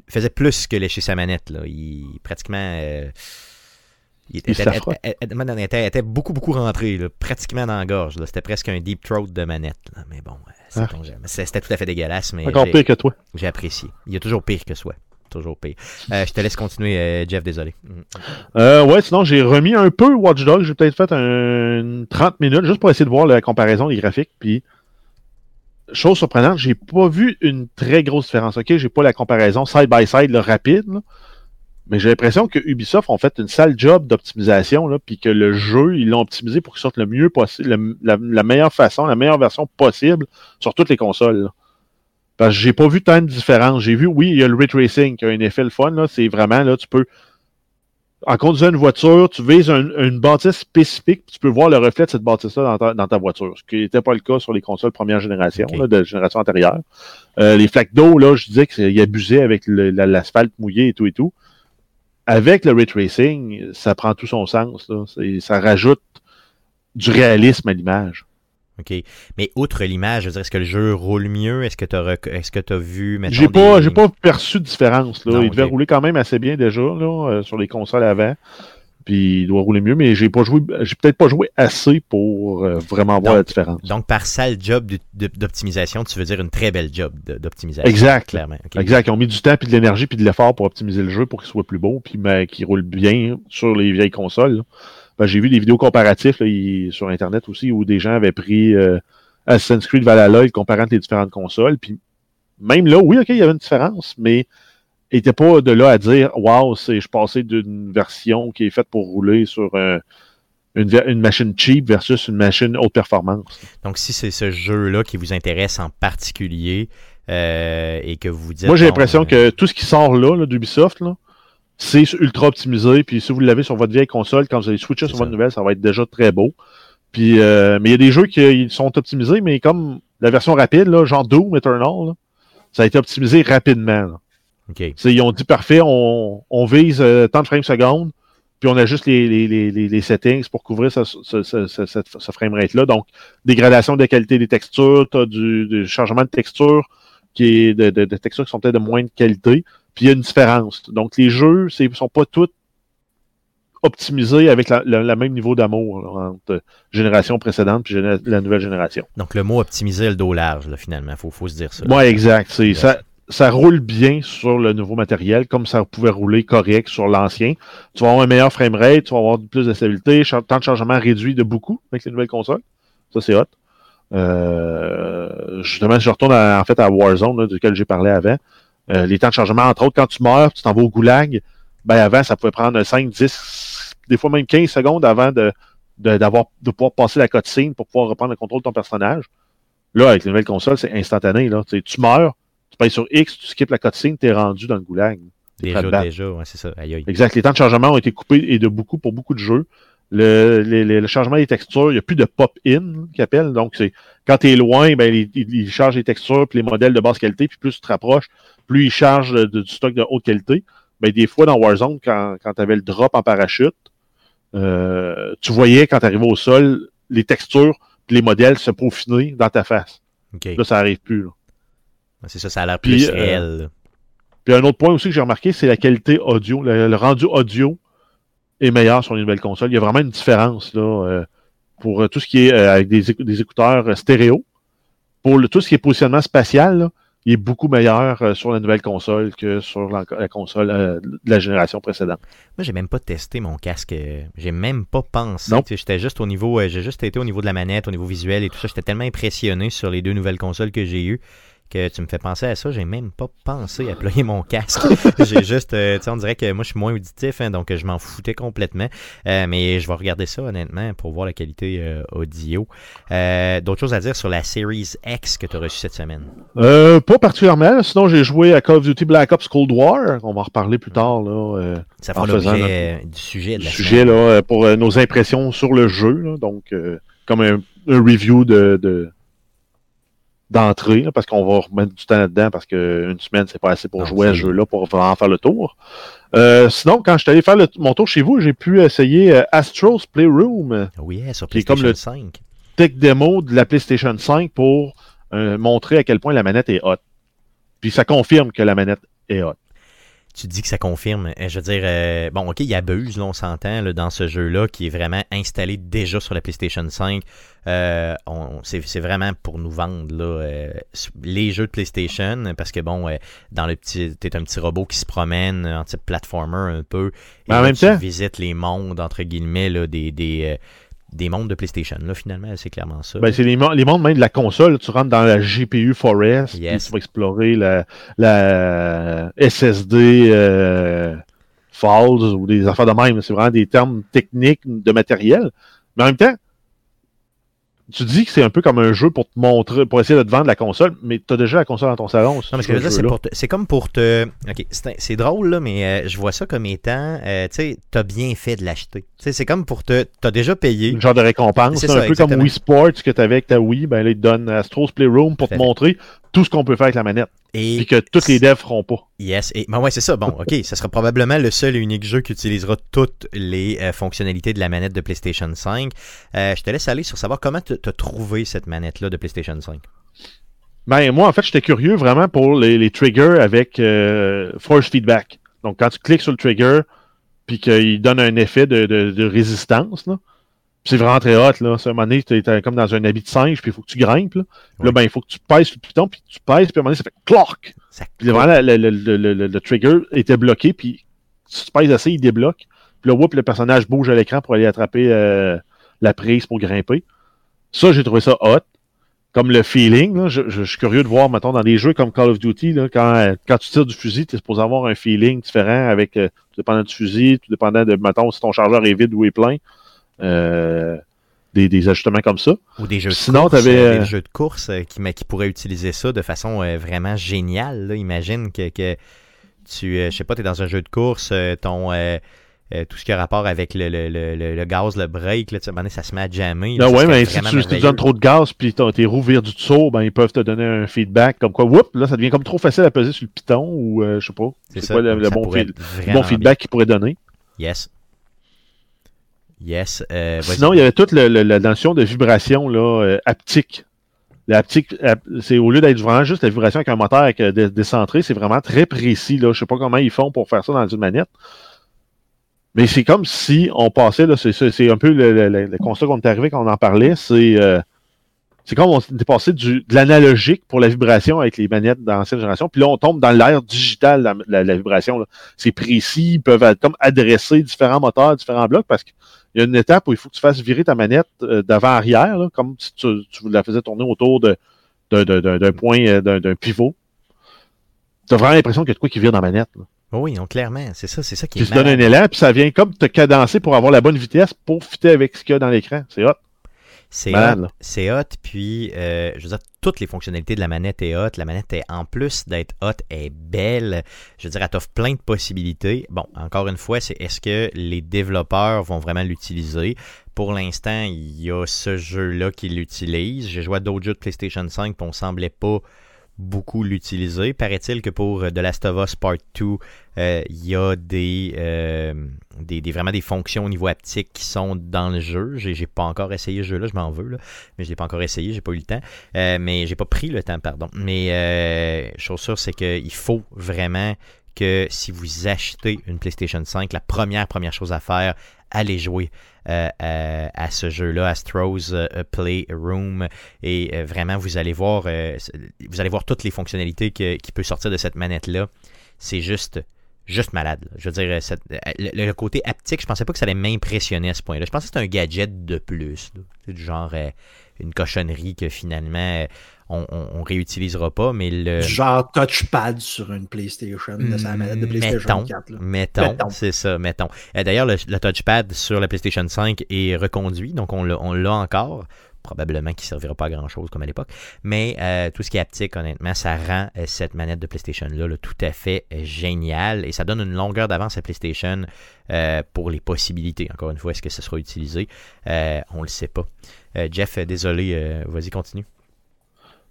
faisait plus que lécher sa manette. Là. Il, pratiquement... il était, Il frotte. était- beaucoup, beaucoup rentré, là, pratiquement dans la gorge. C'était presque un deep throat de manette. là. Mais bon, euh, Ah. C'était tout à fait dégueulasse, mais Encore pire que toi. j'ai apprécié. Il y a toujours pire que soi. Toujours pire. Euh, je te laisse continuer, euh, Jeff, désolé. Mm. Euh, ouais, sinon, j'ai remis un peu Watch Dogs. J'ai peut-être fait un, une 30 minutes juste pour essayer de voir la comparaison des graphiques. Puis, chose surprenante, j'ai pas vu une très grosse différence. Ok, j'ai pas la comparaison side by side rapide, là. Mais j'ai l'impression que Ubisoft ont fait une sale job d'optimisation, puis que le jeu, ils l'ont optimisé pour qu'il sorte le mieux possible, le- la, la meilleure façon, la meilleure version possible sur toutes les consoles. là. Parce que j'ai pas vu tant de différence. J'ai vu, oui, il y a le ray tracing qui a un effet le fun. Là, c'est vraiment là, tu peux en conduisant une voiture, tu vises un- une bâtisse spécifique, tu peux voir le reflet de cette bâtisse-là dans ta, dans ta voiture, ce qui n'était pas le cas sur les consoles première génération, Ok. là, de la génération antérieure. Euh, les flaques d'eau, là, je disais qu'ils abusaient avec l'asphalte mouillé et tout et tout. Avec le ray tracing, ça prend tout son sens. Là. Ça rajoute du réalisme à l'image. OK. Mais outre l'image, est-ce que le jeu roule mieux? Est-ce que tu as, vu, J'ai pas, des- pas perçu de différence. Là. Non, il devait rouler quand même assez bien déjà là, euh, sur les consoles avant. Puis il doit rouler mieux, mais j'ai pas joué, j'ai peut-être pas joué assez pour euh, vraiment voir Donc, la différence. Donc, par sale job d'optimisation, tu veux dire une très belle job d'optimisation. Exact. Clairement. Exact. Ils ont mis du temps, puis de l'énergie, puis de l'effort pour optimiser le jeu pour qu'il soit plus beau, puis qu'il roule bien sur les vieilles consoles. Ben, j'ai vu des vidéos là, il- sur Internet aussi où des gens avaient pris euh, Assassin's Creed Valhalla et comparant les différentes consoles. Puis même là, oui, OK, il y avait une différence, mais n'était pas de là à dire Waouh, c'est je passé d'une version qui est faite pour rouler sur un- une, machine cheap versus une machine haute performance. Donc, si c'est ce jeu-là qui vous intéresse en particulier euh, et que vous dites... Moi, j'ai l'impression euh, que tout ce qui sort là, là d'Ubisoft, là, c'est ultra optimisé. Puis si vous l'avez sur votre vieille console, quand vous allez switcher sur ça. votre nouvelle, ça va être déjà très beau. Puis, euh, mais il y a des jeux qui ils sont optimisés, mais comme la version rapide, là, genre Doom Eternal, là, ça a été optimisé rapidement. là. OK. Tu sais, Ils ont dit parfait, on, on vise euh, tant de frames secondes, puis on a juste les, les, les, les settings pour couvrir ce, ce, ce, ce, ce framerate-là. Donc, dégradation de qualité des textures, tu as du, du, changement de texture, qui est de, de, de textures qui sont peut-être de moindre qualité, puis il y a une différence. Donc, les jeux ne sont pas tous optimisés avec le même niveau d'amour entre génération précédente et la nouvelle génération. Donc, le mot optimiser le dos large, là, finalement, il faut, faut, se dire ça. Oui, exact. Ça ça roule bien sur le nouveau matériel, comme ça pouvait rouler correct sur l'ancien. Tu vas avoir un meilleur framerate, tu vas avoir plus de stabilité, temps de chargement réduit de beaucoup avec les nouvelles consoles. Ça, c'est hot. Euh, justement, je retourne en fait à Warzone, là, duquel j'ai parlé avant. Euh, les temps de chargement, entre autres, quand tu meurs, tu t'en vas au goulag, ben avant, ça pouvait prendre 5, 10, des fois même 15 secondes avant de, de, de pouvoir passer la cutscene pour pouvoir reprendre le contrôle de ton personnage. Là, avec les nouvelles consoles, c'est instantané. Là. Tu, meurs, payes sur X, tu skips la cutscene, t'es rendu dans le goulag. Déjà, déjà, ouais, c'est ça. Aïe, aïe. Exact. Les temps de chargement ont été coupés et de beaucoup pour beaucoup de jeux. Le, le, le changement des textures, il n'y a plus de pop-in qui appelle. Donc, c'est quand tu es loin, ben, il, il, charge les textures puis les modèles de basse qualité, puis plus tu te rapproches, plus il charge du stock de haute qualité. Ben, des fois, dans Warzone, quand, quand tu avais le drop en parachute, euh, tu voyais quand tu arrivais au sol, les textures puis les modèles se peaufiner dans ta face. Okay. Là, ça arrive plus. Là. C'est ça, ça a l'air plus puis, réel. Euh, puis un autre point aussi que j'ai remarqué, c'est la qualité audio. Le, le, rendu audio est meilleur sur les nouvelles consoles. Il y a vraiment une différence là, euh, pour tout ce qui est euh, avec des, des, écouteurs stéréo. Pour le, tout ce qui est positionnement spatial, là, il est beaucoup meilleur euh, sur la nouvelle console que sur la, la console euh, de la génération précédente. Moi, j'ai même pas testé mon casque. J'ai même pas pensé. J'étais juste au niveau, j'ai juste été au niveau de la manette, au niveau visuel et tout ça. J'étais tellement impressionné sur les deux nouvelles consoles que j'ai eues que tu me fais penser à ça. J'ai même pas pensé à ployer mon casque. j'ai juste, euh, tu sais, on dirait que moi je suis moins auditif, hein, donc je m'en foutais complètement. Euh, mais je vais regarder ça honnêtement pour voir la qualité euh, audio. Euh, d'autres choses à dire sur la Series X que tu as reçue cette semaine? Pas particulièrement. Sinon, j'ai joué à Call of Duty Black Ops Cold War. On va en reparler plus tard. Là, ça fera l'objet du sujet de la sujet là, pour nos impressions sur le jeu. Là, donc, comme un, un, review de, de d'entrée, parce qu'on va remettre du temps là-dedans, parce qu'une semaine, c'est pas assez pour non, jouer à ce jeu-là, pour vraiment faire le tour. Euh, sinon, quand je suis allé faire le, mon tour chez vous, j'ai pu essayer euh, Astro's Playroom. Oui, sur PlayStation comme le 5. Tech démo de la PlayStation 5 pour euh, montrer à quel point la manette est hot. Puis ça confirme que la manette est hot tu dis que ça confirme. Je veux dire, euh, bon, ok, il abuse, là, on s'entend, dans ce jeu-là, qui est vraiment installé déjà sur la PlayStation 5. Euh, c'est vraiment pour nous vendre là, euh, les jeux de PlayStation, parce que bon, euh, dans le petit, t'es un petit robot qui se promène en type platformer un peu. Et en là, même tu temps, visites les mondes, entre guillemets, là, des, des, des mondes de PlayStation. Là, finalement, c'est clairement ça. Ben, c'est les, les, mondes même de la console. Tu rentres dans la GPU Forest, yes. tu vas explorer la, la SSD euh, Falls ou des affaires de même. C'est vraiment des termes techniques de matériel. Mais en même temps, tu dis que c'est un peu comme un jeu pour te montrer, pour essayer de te vendre la console, mais tu as déjà la console dans ton salon. Non, mais ce que je veux dire, c'est, pour te, c'est comme pour te. Ok, c'est, drôle, là, mais euh, je vois ça comme étant. Euh, tu sais, t'as bien fait de l'acheter. Tu sais, c'est comme pour te. T'as déjà payé. Une genre de récompense. C'est, un ça, peu exactement. comme Wii Sports que tu avais avec ta Wii. Ben là, ils te donnent Astro's Playroom pour te montrer tout ce qu'on peut faire avec la manette. Et Puis que tous les devs feront pas. Yes, et ben ouais, c'est ça. Bon, ok, ça sera probablement le seul et unique jeu qui utilisera toutes les euh, fonctionnalités de la manette de PlayStation 5. Euh, je te laisse aller sur savoir comment tu as trouvé cette manette-là de PlayStation 5. Ben, moi, en fait, j'étais curieux vraiment pour les, les triggers avec euh, force feedback. Donc, quand tu cliques sur le trigger, puis qu'il donne un effet de, de, de résistance, là, c'est vraiment très hot, là. À un moment donné, t'es comme dans un habit de singe, puis il faut que tu grimpes, là. Puis là, ben, il faut que tu pèses sur le piton, puis tu pèses, puis à un moment donné, ça fait clock! Puis là, vraiment, le, le, le, le, trigger était bloqué, puis si tu pèses assez, il débloque. Puis là, whoop, le personnage bouge à l'écran pour aller attraper euh, la prise pour grimper. Ça, j'ai trouvé ça hot. Comme le feeling, là, je, je- je suis curieux de voir, mettons, dans des jeux comme Call of Duty, là, quand, quand tu tires du fusil, tu es supposé avoir un feeling différent avec, euh, tout dépendant du fusil, tout dépendant de, mettons, si ton chargeur est vide ou est plein. Euh, des, des ajustements comme ça. Ou des jeux de Sinon, course, t'avais, euh, euh, des jeux de course euh, qui, mais qui pourraient utiliser ça de façon euh, vraiment géniale. là. Imagine que, que tu, euh, je sais pas, tu es dans un jeu de course, euh, ton euh, euh, tout ce qui a rapport avec le, le, le, le- gaz, le break, là, ça se met à jammer. là, Ah ouais, mais si tu, tu donnes trop de gaz puis ton- tes roues virent du dessous, ben ils peuvent te donner un feedback comme quoi, whoop, là ça devient comme trop facile à peser sur le piton ou euh, je sais pas. C'est quoi le, bon, bon feedback qu'il pourrait donner. Yes. Yes. Euh, Sinon, il y avait toute la notion de vibration là, euh, haptique. La c'est au lieu d'être vraiment juste la vibration avec un moteur euh, décentré, c'est vraiment très précis. Là. Je sais pas comment ils font pour faire ça dans une manette. Mais c'est comme si on passait, c'est un peu le, le, constat qu'on est arrivé quand on en parlait, c'est c'est comme on est passé du, de l'analogique pour la vibration avec les manettes d'ancienne génération, puis là on tombe dans l'ère digitale, la, la, vibration. C'est précis, ils peuvent comme adresser différents moteurs, différents blocs, parce qu'il y a une étape où il faut que tu fasses virer ta manette euh, d'avant-arrière, comme si tu, tu, la faisais tourner autour de, d'un point, euh, d'un pivot. Tu as vraiment l'impression qu'il y a de quoi qui vire dans la manette. Là. Oui, donc clairement, c'est ça, c'est ça qui puis est. Tu donne un élan, puis ça vient comme te cadencer pour avoir la bonne vitesse pour fitter avec ce qu'il y a dans l'écran. C'est hot. C'est hot, c'est hot, puis euh, je veux dire, toutes les fonctionnalités de la manette est hot. La manette est en plus d'être hot, est belle. Je veux dire, elle t'offre plein de possibilités. Bon, encore une fois, c'est est-ce que les développeurs vont vraiment l'utiliser? Pour l'instant, il y a ce jeu-là qui l'utilise. J'ai joué à d'autres jeux de PlayStation 5, puis on semblait pas beaucoup l'utiliser. Paraît-il que pour euh, The Last of Us Part 2, euh, il y a des, euh, des, des, vraiment des fonctions au niveau haptique qui sont dans le jeu. J'ai, j'ai pas encore essayé ce jeu-là, je m'en veux, mais je l'ai pas encore essayé, j'ai pas eu le temps. Euh, mais j'ai pas pris le temps, pardon. Mais chose sûre, c'est qu'il faut vraiment que si vous achetez une PlayStation 5, la première première chose à faire, allez jouer à, à, ce jeu-là, Astro's euh, Playroom, et euh, vraiment vous allez voir, vous allez voir toutes les fonctionnalités qui peut sortir de cette manette-là. C'est juste juste malade. Je veux dire, cette, le, le, côté haptique, je pensais pas que ça allait m'impressionner à ce point-là. Je pensais que c'était un gadget de plus. C'est du genre une cochonnerie que finalement on, on, on, réutilisera pas, mais le... Genre touchpad sur une PlayStation, de sa manette de PlayStation mettons, 4. Là. Mettons, mettons. c'est ça, mettons. D'ailleurs, le, le, touchpad sur la PlayStation 5 est reconduit, donc on l'a encore. Probablement qu'il ne servira pas à grand chose comme à l'époque. Mais euh, tout ce qui est haptique, honnêtement, ça rend euh, cette manette de PlayStation-là là, tout à fait euh, géniale. Et ça donne une longueur d'avance à PlayStation pour les possibilités. Encore une fois, est-ce que ça sera utilisé? On ne le sait pas. Jeff, désolé, vas-y, continue.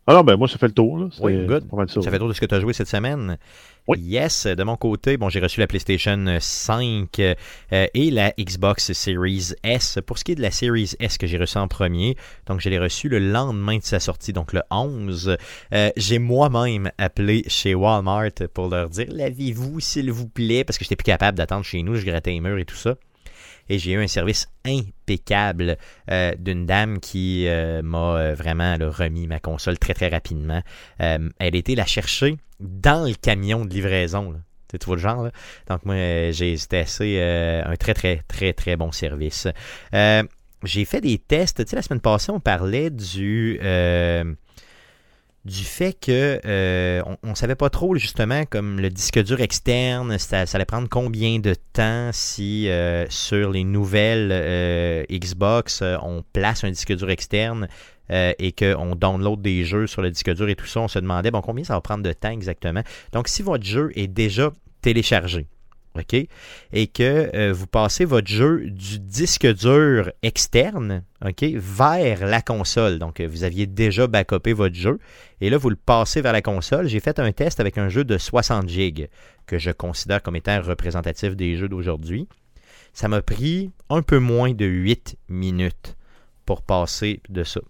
Alors, ben moi, ça fait le tour. Là. Oui, good. Ça, ça fait le tour de ce que tu as joué cette semaine. Oui. Yes, de mon côté, bon, j'ai reçu la PlayStation 5 euh, et la Xbox Series S. Pour ce qui est de la Series S que j'ai reçu en premier, donc je l'ai reçu le lendemain de sa sortie, donc le 11. Euh, j'ai moi-même appelé chez Walmart pour leur dire L'avez-vous, s'il vous plaît Parce que j'étais plus capable d'attendre chez nous, je grattais les murs et tout ça et j'ai eu un service impeccable euh, d'une dame qui euh, m'a euh, vraiment remis ma console très très rapidement. Elle était la chercher dans le camion de livraison. Tu vois le genre, là? Donc, moi, j'ai c'était assez un très, très, très, très bon service. j'ai fait des tests. Tu sais, la semaine passée, on parlait du du fait que euh, on, ne savait pas trop justement comme le disque dur externe, ça, allait prendre combien de temps si euh, sur les nouvelles euh, Xbox on place un disque dur externe et qu'on download des jeux sur le disque dur et tout ça, on se demandait bon combien ça va prendre de temps exactement? Donc si votre jeu est déjà téléchargé, Et que euh, vous passez votre jeu du disque dur externe, OK, vers la console. Donc, euh, vous aviez déjà backupé votre jeu. Et là, vous le passez vers la console. J'ai fait un test avec un jeu de 60 GB que je considère comme étant représentatif des jeux d'aujourd'hui. Ça m'a pris un peu moins de 8 minutes pour passer de ça.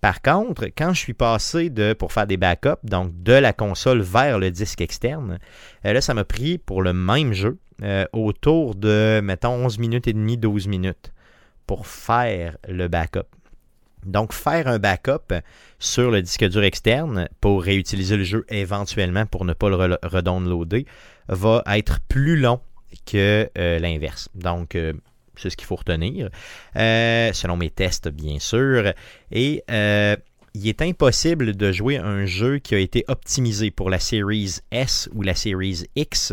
Par contre, quand je suis passé de pour faire des backups, donc de la console vers le disque externe, euh, là, ça m'a pris pour le même jeu euh, autour de, mettons, 11 minutes et demie, 12 minutes pour faire le backup. Donc, faire un backup sur le disque dur externe pour réutiliser le jeu éventuellement pour ne pas le redownloader va être plus long que euh, l'inverse. Donc, c'est ce qu'il faut retenir, euh, selon mes tests, bien sûr. Et euh, il est impossible de jouer un jeu qui a été optimisé pour la Series S ou la Series X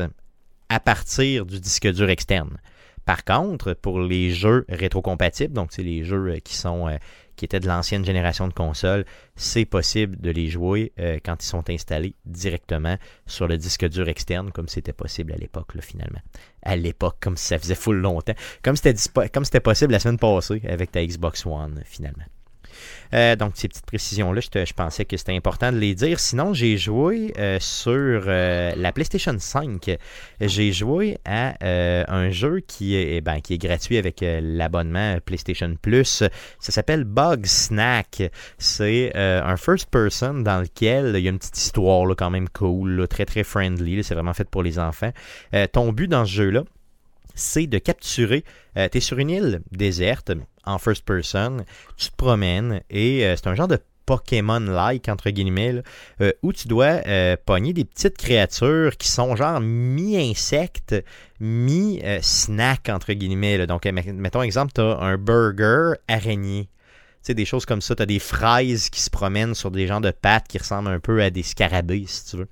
à partir du disque dur externe. Par contre, pour les jeux rétrocompatibles, donc c'est les jeux qui euh, qui étaient de l'ancienne génération de consoles, c'est possible de les jouer quand ils sont installés directement sur le disque dur externe, comme c'était possible à l'époque, finalement. À l'époque, comme ça faisait full longtemps. Comme c'était, comme c'était possible la semaine passée avec ta Xbox One, finalement. Euh, donc, ces petites précisions-là, je, pensais que c'était important de les dire. Sinon, j'ai joué euh, sur euh, la PlayStation 5. J'ai joué à un jeu qui est, ben, qui est gratuit avec l'abonnement PlayStation Plus. Ça s'appelle Bug Snack. C'est un first person dans lequel il y a une petite histoire là, quand même cool, très très friendly. C'est vraiment fait pour les enfants. Ton but dans ce jeu-là, c'est de capturer. tu es sur une île déserte en first person, tu te promènes et euh, c'est un genre de Pokémon-like, entre guillemets, euh, où tu dois euh, pogner des petites créatures qui sont genre mi-insectes, mi-snack, entre guillemets. Donc, euh, met- mettons exemple, tu as un burger araignée. Tu sais, des choses comme ça. Tu as des fraises qui se promènent sur des genres de pattes qui ressemblent un peu à des scarabées, si tu veux.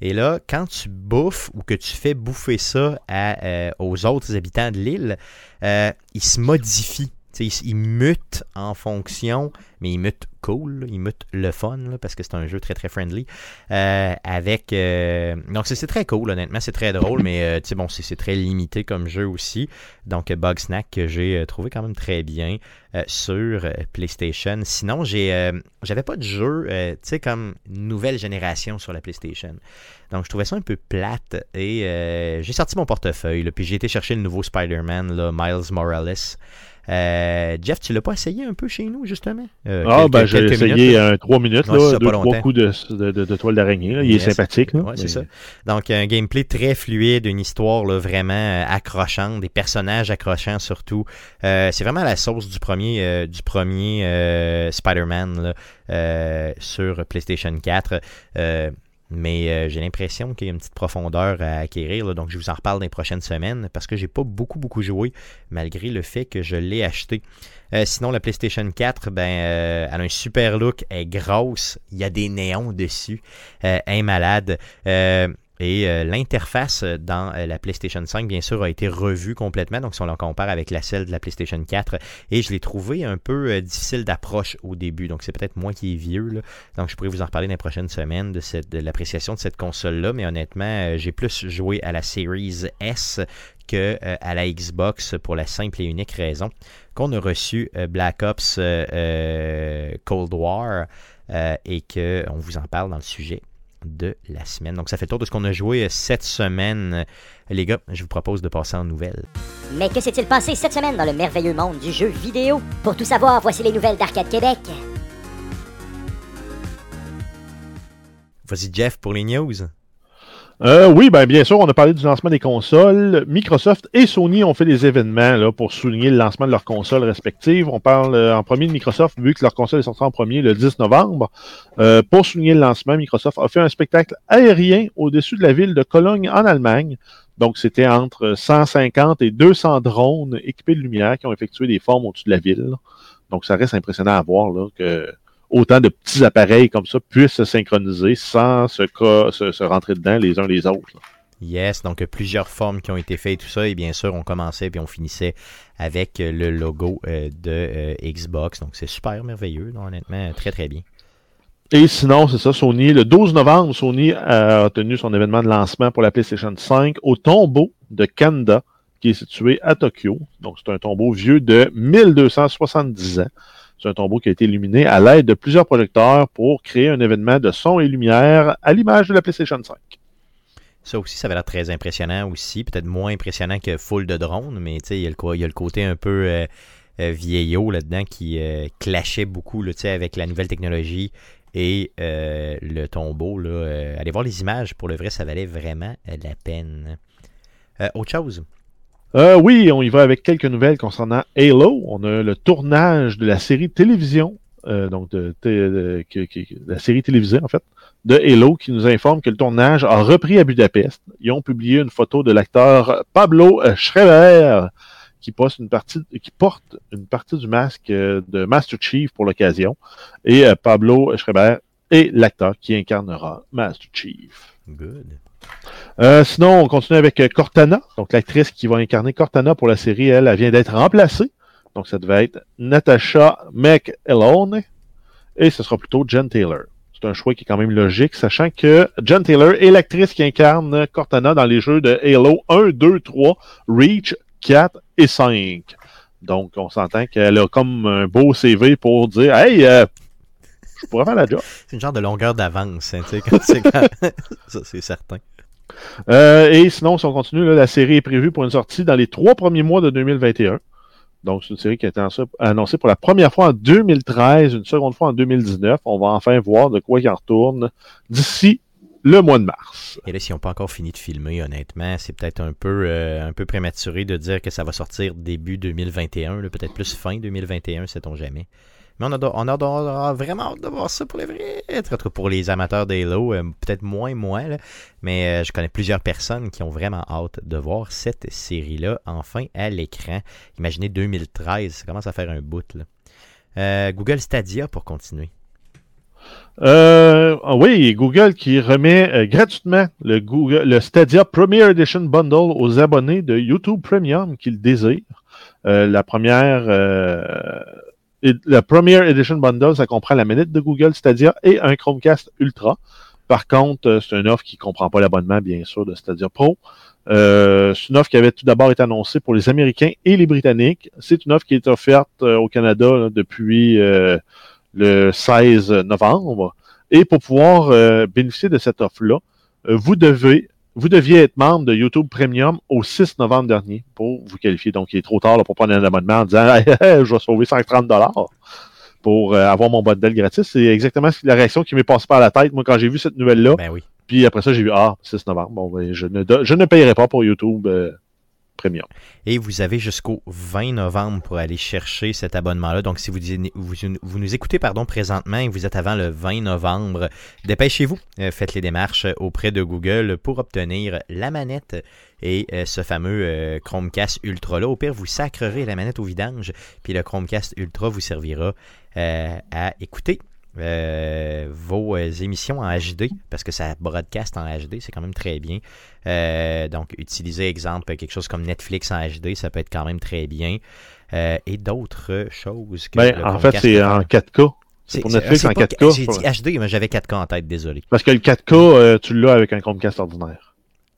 Et là, quand tu bouffes ou que tu fais bouffer ça euh, aux autres habitants de l'île, euh, ils se modifient. Ils mutent en fonction, mais ils mutent cool, là, ils mutent le fun, parce que c'est un jeu très très friendly. euh, avec euh, Donc c'est très cool, honnêtement, c'est très drôle, mais euh, bon, c'est très limité comme jeu aussi. Donc Bug Snack que j'ai trouvé quand même très bien sur PlayStation. Sinon, j'ai j'avais pas de jeu, comme nouvelle génération sur la PlayStation. Donc, je trouvais ça un peu plate et j'ai sorti mon portefeuille, puis j'ai été chercher le nouveau Spider-Man, Miles Morales. Euh, Jeff, tu l'as pas essayé un peu chez nous, justement? Euh, Ah, quelques- ben, j'ai essayé minutes, un 3 minutes, là, ça, deux, trois coups de, de, de- de toile d'araignée. là. Il Yes. est sympathique. Ouais, c'est ça. Donc, un gameplay très fluide, une histoire là, vraiment euh, accrochante, des personnages accrochants surtout. Euh, c'est vraiment la sauce du premier, du premier Spider-Man là, sur PlayStation 4. Mais euh, j'ai l'impression qu'il y a une petite profondeur à acquérir. donc, je vous en reparle dans les prochaines semaines parce que j'ai pas beaucoup, beaucoup joué malgré le fait que je l'ai acheté. Euh, sinon, la PlayStation 4, ben, euh, elle a un super look, elle est grosse, il y a des néons dessus, elle est malade. Et euh, l'interface dans euh, la PlayStation 5, bien sûr, a été revue complètement. Donc, si on la compare avec la celle de la PlayStation 4, et je l'ai trouvé un peu euh, difficile d'approche au début. Donc, c'est peut-être moi qui est vieux. Donc, je pourrais vous en reparler dans les prochaines semaines de, cette- de l'appréciation de cette console-là. Mais honnêtement, j'ai plus joué à la Series S que à la Xbox pour la simple et unique raison qu'on a reçu Black Ops Cold War et qu'on vous en parle dans le sujet de la semaine. Donc ça fait le tour de ce qu'on a joué euh, cette semaine. Euh, Les gars, je vous propose de passer en nouvelles. Mais que s'est-il passé cette semaine dans le merveilleux monde du jeu vidéo? Pour tout savoir, voici les nouvelles d'Arcade Québec. Vas-y Jeff pour les news. Euh, oui, ben, bien sûr, on a parlé du lancement des consoles. Microsoft et Sony ont fait des événements pour souligner le lancement de leurs consoles respectives. On parle euh, en premier de Microsoft, vu que leur console est sortie en premier le 10 novembre. Euh, pour souligner le lancement, Microsoft a fait un spectacle aérien au-dessus de la ville de Cologne en Allemagne. Donc, c'était entre 150 et 200 drones équipés de lumière qui ont effectué des formes au-dessus de la ville. Donc, ça reste impressionnant à voir là, que autant de petits appareils comme ça puissent se synchroniser sans se, co- se, se rentrer dedans les uns les autres. là. Yes, donc euh, plusieurs formes qui ont été faites, tout ça, et bien sûr, on commençait puis on finissait avec euh, le logo euh, de euh, Xbox. Donc c'est super merveilleux, honnêtement, très très bien. Et sinon, c'est ça, Sony, le 12 novembre, Sony a tenu son événement de lancement pour la PlayStation 5 au tombeau de Kanda, qui est situé à Tokyo. Donc, c'est un tombeau vieux de 1270 ans. C'est un tombeau qui a été illuminé à l'aide de plusieurs projecteurs pour créer un événement de son et lumière à l'image de la PlayStation 5. Ça aussi, ça avait l'air très impressionnant aussi. Peut-être moins impressionnant que full de drones, mais il y, a le y a le côté un peu euh, euh, vieillot là-dedans qui euh, clashait beaucoup là, avec la nouvelle technologie et euh, le tombeau. Allez voir les images, pour le vrai, ça valait vraiment la peine. Autre chose? Euh, oui, on y va avec quelques nouvelles concernant Halo. On a le tournage de la série télévision, euh, donc de, la série télévisée en fait, de Halo, qui nous informe que le tournage a repris à Budapest. Ils ont publié une photo de l'acteur Pablo euh, Schreiber qui, poste une partie, qui porte une partie du masque euh, de Master Chief pour l'occasion. Et Pablo Schreiber est l'acteur qui incarnera Master Chief. Good. Euh, sinon, on continue avec euh, Cortana. Donc, l'actrice qui va incarner Cortana pour la série, elle, elle vient d'être remplacée. Donc, ça devait être Natasha McElhone. Et ce sera plutôt Jen Taylor. C'est un choix qui est quand même logique, sachant que Jen Taylor est l'actrice qui incarne Cortana dans les jeux de Halo 1, 2, 3, Reach, 4 et 5. Donc, on s'entend qu'elle a comme un beau CV pour dire Hey, euh, je pourrais faire la job. C'est une genre de longueur d'avance, hein, Ça, c'est certain. Euh, et sinon, si on continue, la série est prévue pour une sortie dans les trois premiers mois de 2021. Donc, c'est une série qui a été annoncée- pour la première fois en 2013, une seconde fois en 2019. On va enfin voir de quoi il en retourne d'ici le mois de mars. Et là, s'ils n'ont pas encore fini de filmer, honnêtement, c'est peut-être un peu, euh, un peu prématuré de dire que ça va sortir début 2021, là, peut-être plus fin 2021, sait-on jamais. Mais on a, vraiment hâte de voir ça pour les vrais. Pour les amateurs d'Halo, euh, peut-être moins moi, mais euh, je connais plusieurs personnes qui ont vraiment hâte de voir cette série-là enfin à l'écran. Imaginez 2013, ça commence à faire un bout. Euh, Google Stadia pour continuer. Ah oui, Google qui remet gratuitement le, Stadia Premier Edition Bundle aux abonnés de YouTube Premium qui le désirent. La première, la Premier Edition Bundle, ça comprend la manette de Google Stadia et un Chromecast Ultra. Par contre, euh, c'est une offre qui ne comprend pas l'abonnement, bien sûr, de Stadia Pro. Euh, c'est une offre qui avait tout d'abord été annoncée pour les Américains et les Britanniques. C'est une offre qui est offerte euh, au Canada là, depuis euh, le 16 novembre. Et pour pouvoir euh, bénéficier de cette offre-là, vous devez vous deviez être membre de YouTube Premium au 6 novembre dernier pour vous qualifier. Donc, il est trop tard là, pour prendre un abonnement en disant Hey, hey, je vais sauver 130 dollars pour euh, avoir mon bundle gratis. C'est exactement la réaction qui m'est passée par la tête, moi, quand j'ai vu cette nouvelle-là. Ben oui. Puis après ça, j'ai vu Ah, 6 novembre. Bon, ben, je, ne, je ne payerai pas pour YouTube euh, Et vous avez jusqu'au 20 novembre pour aller chercher cet abonnement-là. Donc, si vous, nous écoutez pardon, présentement et vous êtes avant le 20 novembre, dépêchez-vous. Euh, faites les démarches auprès de Google pour obtenir la manette et euh, ce fameux euh, Chromecast Ultra-là. Au pire, vous sacrerez la manette au vidange, puis le Chromecast Ultra vous servira à écouter euh, vos euh, émissions en HD, parce que ça broadcast en HD, c'est quand même très bien. Euh, donc, utiliser, exemple, quelque chose comme Netflix en HD, ça peut être quand même très bien. Euh, et d'autres choses que Ben, en fait, c'est en faire. 4K. C'est pour Netflix en pas- 4K. J'ai dit HD, mais j'avais 4K en tête, désolé. Parce que le 4K, euh, tu l'as avec un Chromecast ordinaire.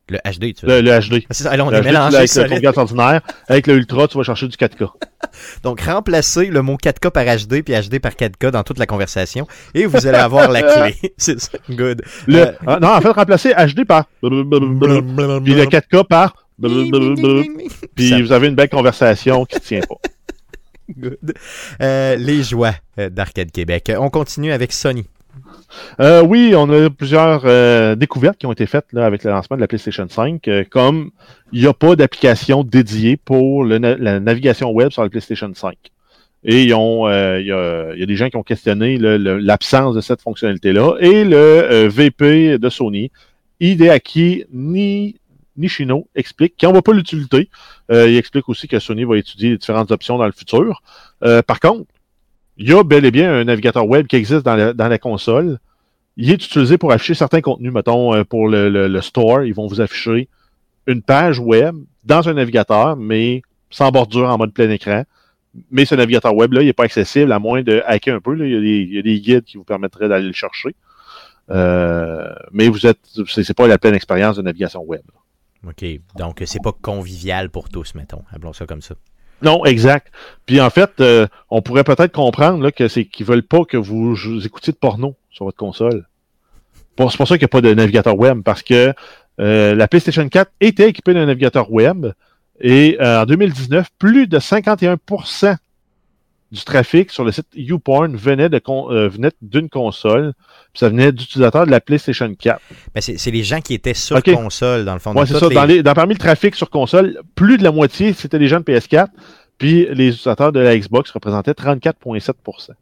Le HD, tu veux Le, le HD. C'est ça, là, on Le est HD, mélangé avec le. Chromecast ordinaire. Avec le Ultra, tu vas chercher du 4K. Donc, remplacez le mot 4K par HD puis HD par 4K dans toute la conversation et vous allez avoir la clé. C'est ça, good. Le, Euh, ah, non, en fait, remplacer HD par. Puis le 4K par. Puis vous avez une belle conversation qui ne tient pas. Good. Euh, les joies euh, d'Arcade Québec. On continue avec Sony. Euh, oui, on a plusieurs euh, découvertes qui ont été faites avec le lancement de la PlayStation 5. euh, comme il n'y a pas d'application dédiée pour la navigation web sur la PlayStation 5. Et il y, a, des gens qui ont questionné l'absence de cette fonctionnalité-là. Et le VP de Sony, Hideaki Ni, Nishino, explique qu'il n'en voit pas l'utilité. Euh, il explique aussi que Sony va étudier différentes options dans le futur. Par contre, il y a bel et bien un navigateur web qui existe dans la, dans la console. Il est utilisé pour afficher certains contenus. Mettons, euh, pour le, le- le store, ils vont vous afficher une page web dans un navigateur, mais sans bordure en mode plein écran. Mais ce navigateur web-là, il n'est pas accessible à moins de hacker un peu. là. Il, y a des, il y a des guides qui vous permettraient d'aller le chercher. Euh, mais vous êtes, c'est pas la pleine expérience de navigation web. OK. Donc, c'est pas convivial pour tous, mettons. Appelons ça comme ça. Non, exact. Puis en fait, euh, on pourrait peut-être comprendre là, que c'est qu'ils veulent pas que vous, vous écoutiez de porno sur votre console. Bon, c'est pour ça qu'il n'y a pas de navigateur web, parce que euh, la PlayStation 4 était équipée d'un navigateur web et euh, en 2019, plus de 51% du trafic sur le site YouPorn venait de con- euh, venait d'une console, puis ça venait d'utilisateurs de la PlayStation 4. Ben, c'est c'est les gens qui étaient sur console, dans le fond. Donc, c'est ça. les- Dans, les- dans- parmi le trafic sur console, plus de la moitié, c'était des gens de PS4, puis les utilisateurs de la Xbox représentaient 34,7%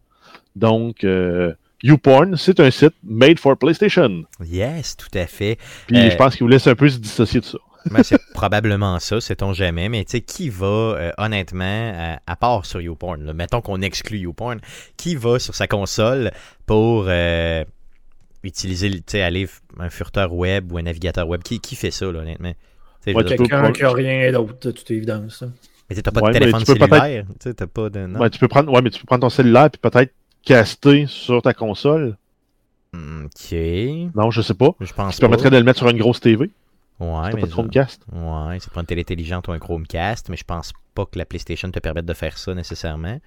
Donc, euh, YouPorn, c'est un site made for PlayStation. Yes, tout à fait. Puis Euh, je pense qu'ils vous laissent un peu se dissocier de ça. Ben, c'est probablement ça, sait-on jamais. Mais tu sais, qui va, euh, honnêtement, euh, à part sur YouPorn, là, mettons qu'on exclut YouPorn, qui va sur sa console pour euh, utiliser, tu sais, aller un furteur web ou un navigateur web? Qui, qui fait ça, là, honnêtement? Ouais, Quelqu'un qui a rien d'autre, de toute évidence. hein. mais tu sais, t'as pas Ouais, de téléphone tu peux peut-être- cellulaire, tu sais, t'as pas de... non? Ouais, tu peux prendre, ouais, mais tu peux prendre ton cellulaire puis peut-être caster sur ta console. Hmm, Ok, Non, je sais pas. je Ça pense te permettrait de le mettre sur une grosse TV. Ouais, mais pas de Chromecast? Ouais, c'est pas une télé intelligente ou un Chromecast, mais je pense pas que la PlayStation te permette de faire ça nécessairement.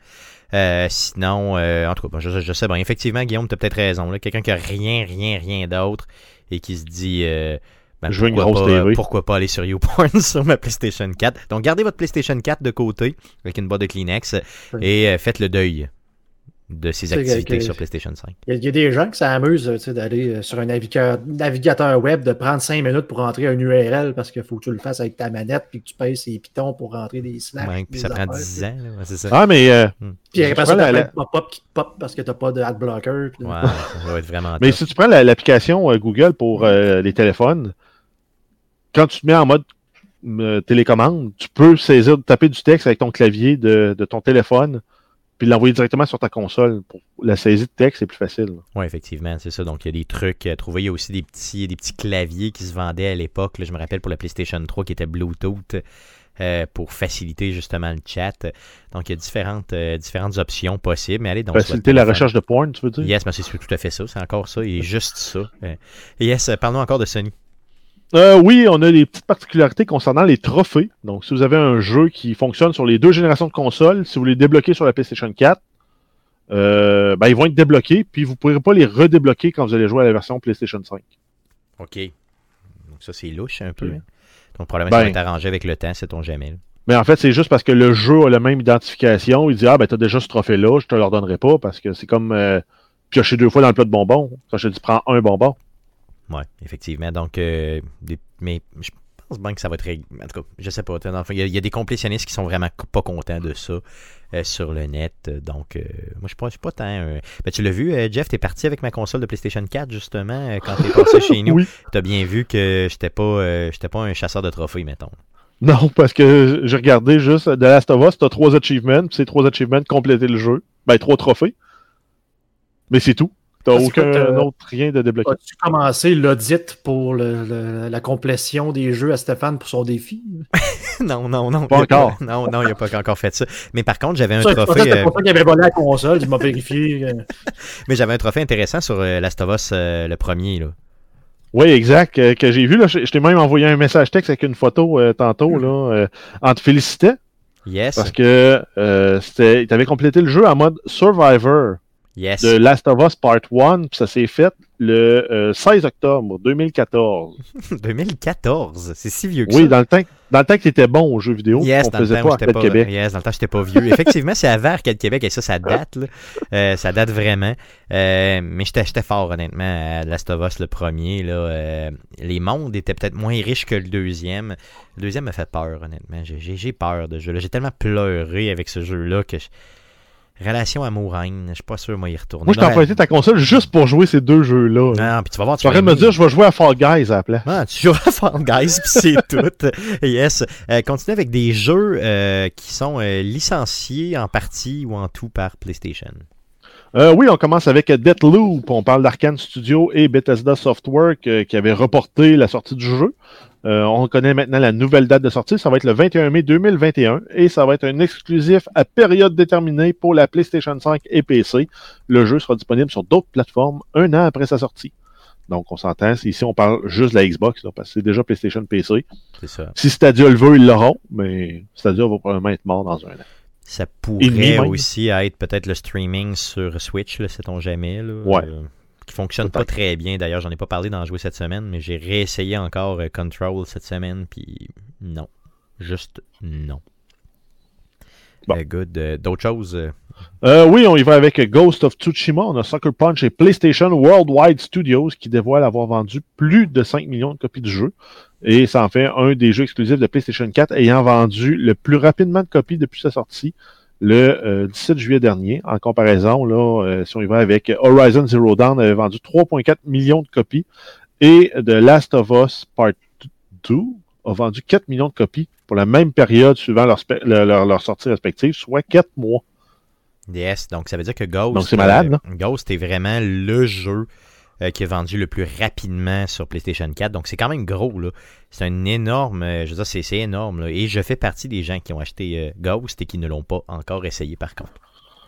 Euh, sinon, euh, en tout cas, je, je sais bien. Effectivement, Guillaume, t'as peut-être raison. là. Quelqu'un qui a rien, rien, rien d'autre et qui se dit euh, ben, Je veux une pourquoi grosse pas, TV. Pourquoi pas aller sur YouPorn sur ma PlayStation 4. Donc, gardez votre PlayStation 4 de côté avec une boîte de Kleenex et euh, faites le deuil de que- activités que- sur PlayStation 5. Il y, a, il y a des gens qui s'amusent tu sais, d'aller euh, sur un navigateur, navigateur web, de prendre 5 minutes pour rentrer un URL parce qu'il faut que tu le fasses avec ta manette puis que tu payes ces pitons pour rentrer des slash. Ouais, puis ça prend affaires. 10 ans, ouais, c'est ça. Ah, mais, euh, Puis après ça, t'as la- pop-up qui te pop parce que t'as pas de adblocker. puis- Ouais, ça va être vraiment mais top. si tu prends la- l'application euh, Google pour euh, les téléphones, quand tu te mets en mode euh, télécommande, tu peux saisir, taper du texte avec ton clavier de, de ton téléphone, puis l'envoyer directement sur ta console. Pour la saisie de texte, c'est plus facile. Oui, effectivement, c'est ça. Donc, il y a des trucs à trouver. Il y a aussi des petits, des petits claviers qui se vendaient à l'époque. Je me rappelle pour la PlayStation 3 qui était Bluetooth euh, pour faciliter justement le chat. Donc, il y a différentes, euh, différentes options possibles. Mais allez donc. Faciliter la recherche de porn, tu veux dire? Yes, mais c'est tout à fait ça. C'est encore ça. Et juste ça. Euh, yes, euh, parlons encore de Sony. Euh, oui, on a des petites particularités concernant les trophées. Donc, si vous avez un jeu qui fonctionne sur les deux générations de consoles, si vous les débloquez sur la PlayStation 4, euh, ben, ils vont être débloqués, puis vous ne pourrez pas les redébloquer quand vous allez jouer à la version PlayStation 5. OK. Donc, ça, c'est louche un peu. Oui. hein. Donc, probablement, Ben. ça va être arrangé avec le temps, sait-on jamais. là. Mais en fait, c'est juste parce que le jeu a la même identification. Il dit Ah, ben, t'as déjà ce trophée-là, je te le redonnerai pas parce que c'est comme euh, piocher deux fois dans le plat de bonbons. Quand je te dis prends un bonbon. Oui, effectivement. Donc, euh, des- mais je pense bien que ça va être. rég- En tout cas, je sais pas. Dans le fond, Il y, a- il y a des complétionnistes qui sont vraiment pas contents de ça euh, sur le net. Donc, euh, moi, je je suis pas tant. euh, Ben, tu l'as vu, euh, Jeff, t'es parti avec ma console de PlayStation 4, justement, quand t'es passé chez nous. Oui. T'as bien vu que j'étais pas, j'étais pas un chasseur de trophées, mettons. Non, parce que j'ai regardé juste The Last of Us, t'as trois achievements, puis ces trois achievements compléter le jeu. Ben, trois trophées. Mais c'est tout. T'as c'est aucun autre rien de débloqué. As-tu commencé l'audit pour le- le- la complétion des jeux à Stéphane pour son défi? non, non, non. Pas il encore. non, non, il a pas encore fait ça. Mais par contre, j'avais un Ça, trophée. Euh, pour ça qu'il avait volé la console, il m'a vérifié. euh, mais j'avais un trophée intéressant sur euh, Last of Us, euh, le premier, là. Oui, exact. euh, que j'ai vu, là, je, je t'ai même envoyé un message texte avec une photo euh, tantôt, là, euh, en te félicitant, Yes. parce que euh, c'était, t'avais complété le jeu en mode Survivor Yes. de Last of Us Part 1, puis ça s'est fait le euh, 16 octobre 2014. 2014. C'est si vieux que Oui, ça. dans le temps, dans le temps que t'étais bon aux jeux vidéo, Yes, on dans le faisait temps, pas Québec. Yes, dans le temps, j'étais pas vieux. Effectivement, c'est avant Arcade Québec et ça, ça date. là. Euh, ça date vraiment. Euh, mais j'étais fort, honnêtement, à Last of Us, le premier. Là, Euh, les mondes étaient peut-être moins riches que le deuxième. Le deuxième me fait peur, honnêtement. J'ai peur de ce jeu-là. J'ai tellement pleuré avec ce jeu-là que... je- Relation amour-haine, je suis pas sûr, moi, y retourner. Moi, je t'ai Non, emprunté ta console juste pour jouer ces deux jeux-là. là. Non, puis tu vas voir, Tu vas me dire, je vais jouer à Fall Guys à la place. Ah, tu joues à Fall Guys, puis c'est tout. Yes. Euh, continue avec des jeux euh, qui sont euh, licenciés en partie ou en tout par PlayStation. Euh, oui, on commence avec Deathloop. On parle d'Arkane Studio et Bethesda Softwork euh, qui avaient reporté la sortie du jeu. Euh, on connaît maintenant la nouvelle date de sortie. Ça va être le 21 mai 2021 et ça va être un exclusif à période déterminée pour la PlayStation 5 et PC. Le jeu sera disponible sur d'autres plateformes un an après sa sortie. Donc, on s'entend. Ici, on parle juste de la Xbox, là, parce que c'est déjà PlayStation PC. C'est ça. Si Stadia le veut, ils l'auront, mais Stadia va probablement être mort dans un an. Ça pourrait aussi être peut-être le streaming sur Switch, là, sait-on jamais. Là, Ouais. euh, qui fonctionne pas très bien. D'ailleurs, j'en ai pas parlé dans jouer cette semaine, mais j'ai réessayé encore euh, Control cette semaine, puis non. Juste non. Bon. Euh, good. Euh, D'autres choses? Euh, oui, on y va avec Ghost of Tsushima. On a Sucker Punch et PlayStation Worldwide Studios qui dévoilent avoir vendu plus de 5 millions de copies du jeu. Et ça en fait un des jeux exclusifs de PlayStation 4 ayant vendu le plus rapidement de copies depuis sa sortie le euh, 17 juillet dernier. En comparaison, là, euh, si on y va avec Horizon Zero Dawn, avait vendu 3,4 millions de copies. Et The Last of Us Part 2 a vendu 4 millions de copies pour la même période suivant leur, leur, leur- sortie respective, soit 4 mois. Yes, donc ça veut dire que Ghost. Donc, c'est malade, là. euh, Ghost est vraiment le jeu euh, qui est vendu le plus rapidement sur PlayStation 4. Donc c'est quand même gros, là. C'est un énorme. euh, je veux dire, c'est énorme, là. Et je fais partie des gens qui ont acheté euh, Ghost et qui ne l'ont pas encore essayé, par contre.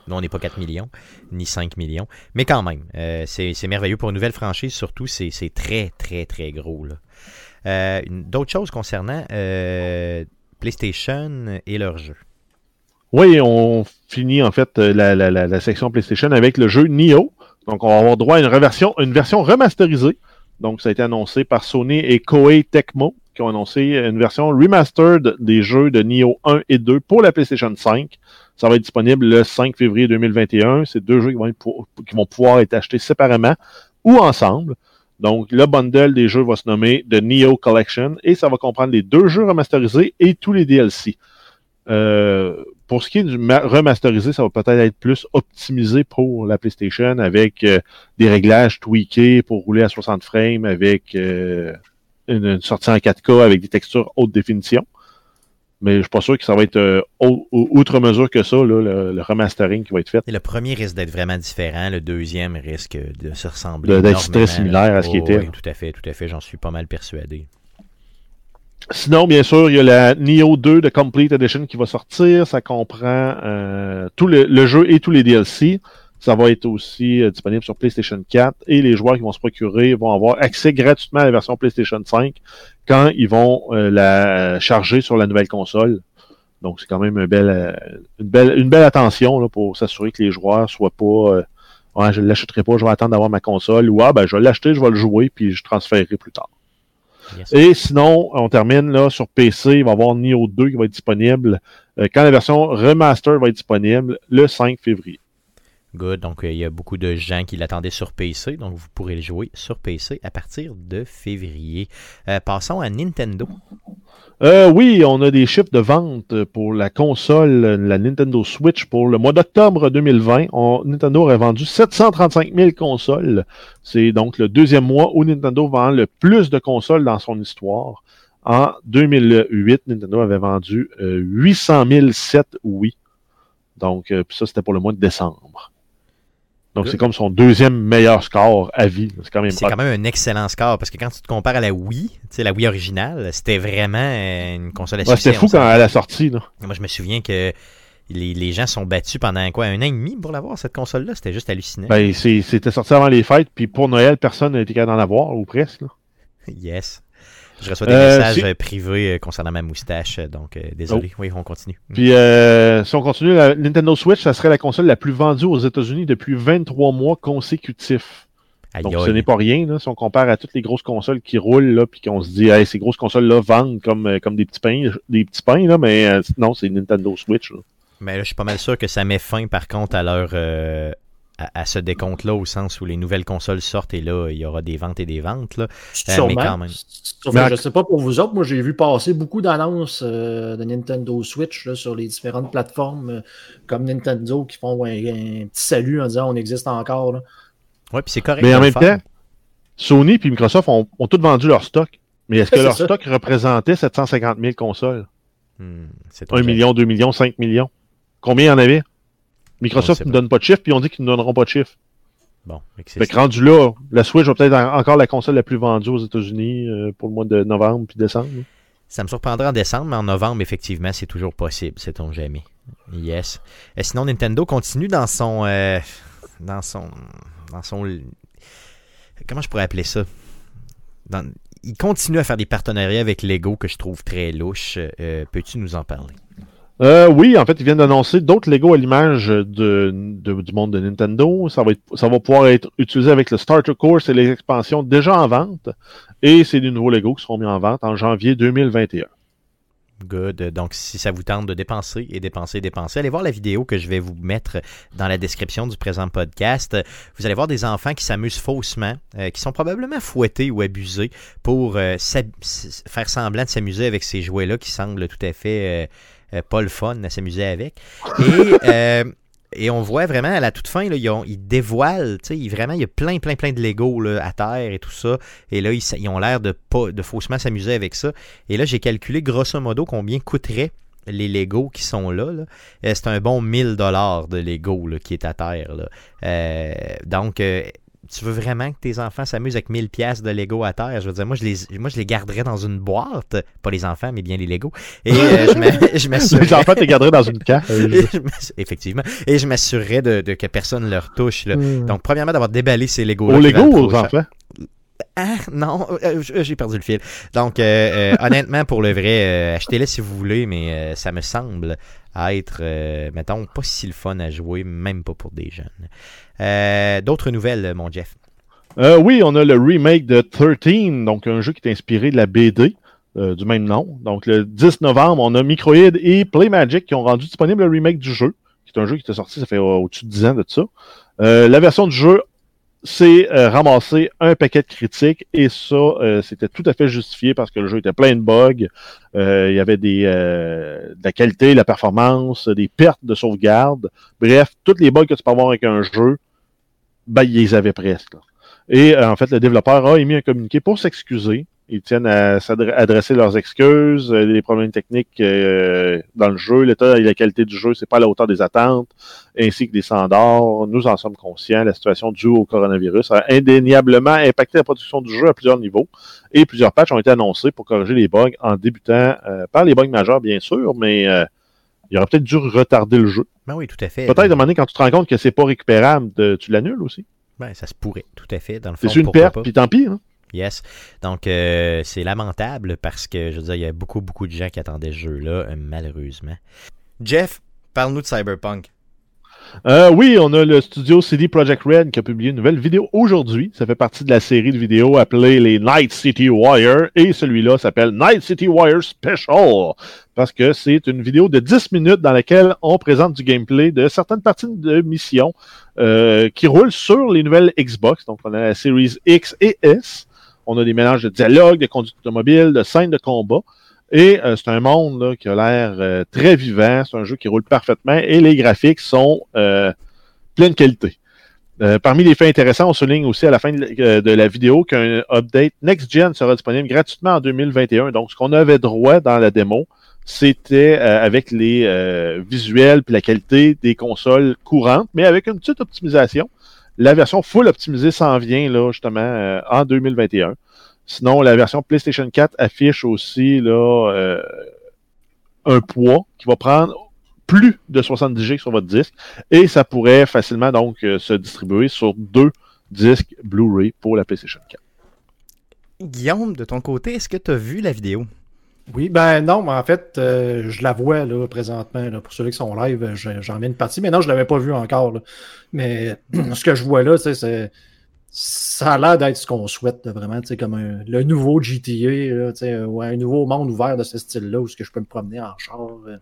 Nous, on n'est pas 4 millions, ni 5 millions. Mais quand même, c'est merveilleux pour une nouvelle franchise, surtout, c'est très, très, très gros, D'autres choses concernant PlayStation et leurs jeux. Oui, on finit en fait la section PlayStation avec le jeu Nioh. Donc, on va avoir droit à une, version remasterisée. Donc, ça a été annoncé par Sony et Koei Tecmo qui ont annoncé une version remastered des jeux de Nioh 1 et 2 pour la PlayStation 5. Ça va être disponible le 5 février 2021. C'est deux jeux qui vont, qui vont pouvoir être achetés séparément ou ensemble. Donc, le bundle des jeux va se nommer The Neo Collection et ça va comprendre les deux jeux remasterisés et tous les DLC. Euh, pour ce qui est du ma- remasterisé, ça va peut-être être plus optimisé pour la PlayStation avec euh, des réglages tweakés pour rouler à 60 frames avec euh, une, une sortie en 4K avec des textures haute définition. Mais je suis pas sûr que ça va être au- outre mesure que ça, là, le, le remastering qui va être fait. Et le premier risque d'être vraiment différent, le deuxième risque de se ressembler. De- d'être très similaire à ce qui Oh, était, oui, là. tout à fait, tout à fait, j'en suis pas mal persuadé. Sinon, bien sûr, il y a la Neo 2 de Complete Edition qui va sortir. Ça comprend euh, tout le, le jeu et tous les DLC. Ça va être aussi euh, disponible sur PlayStation 4 et les joueurs qui vont se procurer vont avoir accès gratuitement à la version PlayStation 5 quand ils vont euh, la charger sur la nouvelle console. Donc, c'est quand même une belle, euh, une belle, une belle attention là, pour s'assurer que les joueurs soient pas euh, je ne l'achèterai pas, je vais attendre d'avoir ma console ou ah ben je vais l'acheter, je vais le jouer, puis je transférerai plus tard. Et sinon, on termine là sur PC, il va y avoir Nioh 2 qui va être disponible euh, quand la version remaster va être disponible le 5 février. Good. Donc, euh, il y a beaucoup de gens qui l'attendaient sur PC. Donc, vous pourrez le jouer sur PC à partir de février. Euh, passons à Nintendo. Euh, oui, on a des chiffres de vente pour la console, la Nintendo Switch pour le mois d'octobre 2020. On- Nintendo aurait vendu 735 000 consoles. C'est donc le deuxième mois où Nintendo vend le plus de consoles dans son histoire. En 2008, Nintendo avait vendu euh, 800 007 Wii. Donc, ça, c'était pour le mois de décembre. Donc, c'est comme son deuxième meilleur score à vie. C'est quand même C'est quand même un excellent score parce que quand tu te compares à la Wii, la Wii originale, c'était vraiment euh, une console à Ouais. C'était fou quand à la sortie. Là. Moi, je me souviens que les, les gens sont battus pendant quoi, un an et demi pour l'avoir, cette console-là. C'était juste hallucinant. Ben, c'était sorti avant les fêtes, puis pour Noël, personne n'a été capable d'en avoir, ou presque. là. Yes. Je reçois des Euh, messages si- euh, privés euh, concernant ma moustache, donc désolé. Oui, on continue. Puis euh, si on continue, la Nintendo Switch, ça serait la console la plus vendue aux États-Unis depuis 23 mois consécutifs. Aïe, Donc aïe. ce n'est pas rien, là, si on compare à toutes les grosses consoles qui roulent, là, puis qu'on se dit, hey, ces grosses consoles-là vendent comme, comme des petits pains, des petits pains, là, mais euh, non, c'est Nintendo Switch. là. Mais là, je suis pas mal sûr que ça met fin, par contre, à leur. euh, à, à ce décompte-là, au sens où les nouvelles consoles sortent et là, il y aura des ventes et des ventes. Là. Sûrement. mais quand même. Je sais pas pour vous autres, moi j'ai vu passer beaucoup d'annonces euh, de Nintendo Switch là, sur les différentes plateformes euh, comme Nintendo qui font un, un petit salut en disant on existe encore. là. Ouais, puis c'est correct. Mais en même faire. temps, Sony et Microsoft ont, ont tous vendu leur stock. Mais est-ce que leur ça. stock représentait 750 000 consoles? Hmm, c'est 1 obligé. million, 2 millions, 5 millions? Combien il y en avait? Microsoft ne donne pas de chiffre, puis on dit qu'ils ne donneront pas de chiffre. Bon, fait que rendu là, la Switch va peut-être en- encore la console la plus vendue aux États-Unis euh, pour le mois de novembre puis décembre. Ça me surprendra en décembre, mais en novembre, effectivement, c'est toujours possible, sait-on jamais. Yes. Et sinon, Nintendo continue dans son. euh, dans son. Dans son. Comment je pourrais appeler ça? Dans- Il continue à faire des partenariats avec Lego que je trouve très louches. Euh, Peux-tu nous en parler? Euh, oui, en fait, ils viennent d'annoncer d'autres Lego à l'image du monde de Nintendo. Ça va, pouvoir être utilisé avec le Starter Course et les expansions déjà en vente. Et c'est des nouveaux Lego qui seront mis en vente en janvier 2021. Good. Donc, si ça vous tente de dépenser et dépenser, dépenser, allez voir la vidéo que je vais vous mettre dans la description du présent podcast. Vous allez voir des enfants qui s'amusent faussement, euh, qui sont probablement fouettés ou abusés pour euh, faire semblant de s'amuser avec ces jouets-là qui semblent tout à fait euh, pas le fun à s'amuser avec. Et, euh, et on voit vraiment à la toute fin, là, ils, ont- ils dévoilent, tu sais, ils- vraiment, il y a plein, plein, plein de Lego là, à terre et tout ça. Et là, ils, ont l'air de, pas, de faussement s'amuser avec ça. Et là, j'ai calculé grosso modo combien coûteraient les Lego qui sont là. là. Euh, c'est un bon 1000 dollars de Lego là, qui est à terre. là. Euh, donc, euh, tu veux vraiment que tes enfants s'amusent avec 1000 pièces de Lego à terre? Je veux dire, moi, je les, moi, je les garderais dans une boîte. Pas les enfants, mais bien les Lego. Et euh, je m'a- je m'assurerais... Les enfants, t'es gardés dans une cage. Effectivement. Et je m'assurerais de, de que personne ne leur touche. là. Donc, premièrement, d'avoir déballé ces Lego-là. Lego ou trop aux enfants? Ah, non, euh, j'ai perdu le fil. Donc, euh, euh, honnêtement, pour le vrai, achetez-le si vous voulez, mais ça me semble être, mettons, pas si le fun à jouer, même pas pour des jeunes. D'autres nouvelles, mon Jeff? oui, on a le remake de 13, donc un jeu qui est inspiré de la BD. du même nom. Donc, le 10 novembre, on a Microid et Playmagic qui ont rendu disponible le remake du jeu, qui est un jeu qui était sorti, ça fait au-dessus de 10 ans de ça. la version du jeu c'est euh, ramasser un paquet de critiques et ça, euh, c'était tout à fait justifié parce que le jeu était plein de bugs. Euh, il y avait des, de la qualité, la performance, des pertes de sauvegarde. Bref, toutes les bugs que tu peux avoir avec un jeu, ben, ils les avaient presque. Et en fait, le développeur a émis un communiqué pour s'excuser ils tiennent à adresser leurs excuses, euh, les problèmes techniques euh, dans le jeu, l'état et la qualité du jeu, c'est pas à la hauteur des attentes, ainsi que des standards. Nous en sommes conscients. La situation due au coronavirus a indéniablement impacté la production du jeu à plusieurs niveaux et plusieurs patchs ont été annoncés pour corriger les bugs en débutant euh, par les bugs majeurs, bien sûr, mais il aurait peut-être dû retarder le jeu. Ben oui, tout à fait. Peut-être demander quand tu te rends compte que c'est pas récupérable, tu l'annules aussi. Ben, ça se pourrait, tout à fait. Dans le fond, c'est une perte, puis tant pis. Hein? Yes. Donc, euh, c'est lamentable parce que, je veux dire, il y a beaucoup, beaucoup de gens qui attendaient ce jeu-là, euh, malheureusement. Jeff, parle-nous de Cyberpunk. Euh, oui, on a le studio CD Projekt Red qui a publié une nouvelle vidéo aujourd'hui. Ça fait partie de la série de vidéos appelée les Night City Wire. Et celui-là s'appelle Night City Wire Special. Parce que c'est une vidéo de 10 minutes dans laquelle on présente du gameplay de certaines parties de mission qui roulent sur les nouvelles Xbox. Donc, on a la Series X et S. On a des mélanges de dialogue, de conduite automobile, de scènes de combat. Et euh, c'est un monde qui a l'air euh, très vivant. C'est un jeu qui roule parfaitement et les graphiques sont euh, pleine qualité. Euh, parmi les faits intéressants, on souligne aussi à la fin de, la vidéo qu'un update Next Gen sera disponible gratuitement en 2021. Donc, ce qu'on avait droit dans la démo, c'était avec les visuels puis la qualité des consoles courantes, mais avec une petite optimisation. La version full optimisée s'en vient là, justement euh, en 2021. Sinon, la version PlayStation 4 affiche aussi là, euh, un poids qui va prendre plus de 70 GB sur votre disque et ça pourrait facilement donc euh, se distribuer sur deux disques Blu-ray pour la PlayStation 4. Guillaume, de ton côté, est-ce que tu as vu la vidéo? Oui, ben non, mais en fait, euh, je la vois là, présentement. Là, pour ceux qui sont live, j'en viens une partie. Mais non, je ne l'avais pas vu encore. Mais ce que je vois là, c'est ça a l'air d'être ce qu'on souhaite vraiment, comme un, le nouveau GTA, là, ou un nouveau monde ouvert de ce style-là, où -ce que je peux me promener en char. Euh,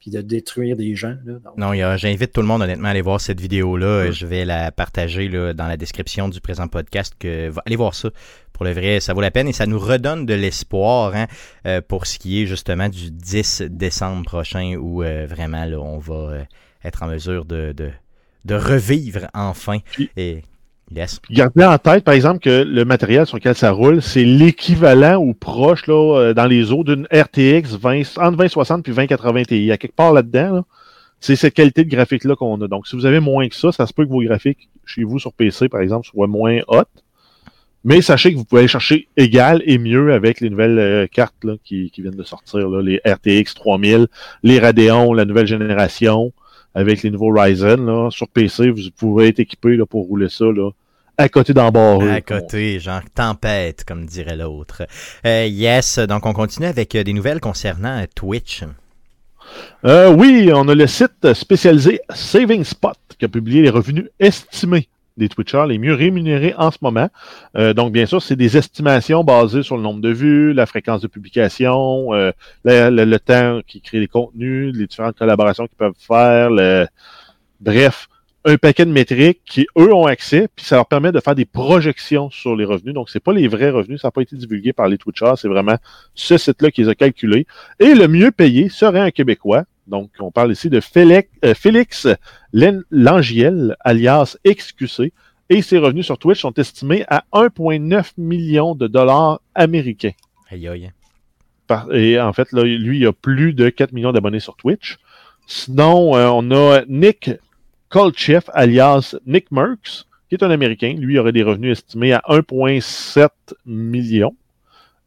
puis de détruire des gens. Là, Non, j'invite tout le monde honnêtement à aller voir cette vidéo-là. Je vais la partager là, dans la description du présent podcast. Que, allez voir ça. Pour le vrai, ça vaut la peine et ça nous redonne de l'espoir hein, euh, pour ce qui est justement du 10 décembre prochain où euh, vraiment là, on va euh, être en mesure de, de, de revivre enfin. et Gardez en tête, par exemple, que le matériel sur lequel ça roule, c'est l'équivalent ou proche là, euh, dans les eaux d'une RTX 20, entre 2060 puis 2080 Ti. Il y a quelque part là-dedans, c'est cette qualité de graphique-là qu'on a. Donc, si vous avez moins que ça, ça se peut que vos graphiques chez vous sur PC, par exemple, soient moins hot. Mais sachez que vous pouvez aller chercher égal et mieux avec les nouvelles euh, cartes là, qui, qui, viennent de sortir, là, les RTX 3000, les Radeon, la nouvelle génération, avec les nouveaux Ryzen. Là, sur PC, vous pouvez être équipé là, pour rouler ça là, à côté d'embarré. À côté, genre tempête, comme dirait l'autre. Euh, yes, donc on continue avec euh, des nouvelles concernant Twitch. Euh, oui, on a le site spécialisé Saving Spot qui a publié les revenus estimés des Twitchers les mieux rémunérés en ce moment. donc, bien sûr, c'est des estimations basées sur le nombre de vues, la fréquence de publication, le, temps qu'ils créent les contenus, les différentes collaborations qu'ils peuvent faire. Bref, un paquet de métriques qui, eux, ont accès, puis ça leur permet de faire des projections sur les revenus. Donc, c'est pas les vrais revenus, ça n'a pas été divulgué par les Twitchers, c'est vraiment ce site-là qui les a calculés. Et le mieux payé serait un Québécois. Donc, on parle ici de Félix, euh, Félix Langiel, alias XQC, et ses revenus sur Twitch sont estimés à 1,9 million de dollars américains. Aïe aïe. Et en fait, là, lui, il a plus de 4 millions d'abonnés sur Twitch. Sinon, euh, on a Nick Chef, alias Nick Merckx, qui est un Américain. Lui aurait des revenus estimés à 1,7 million.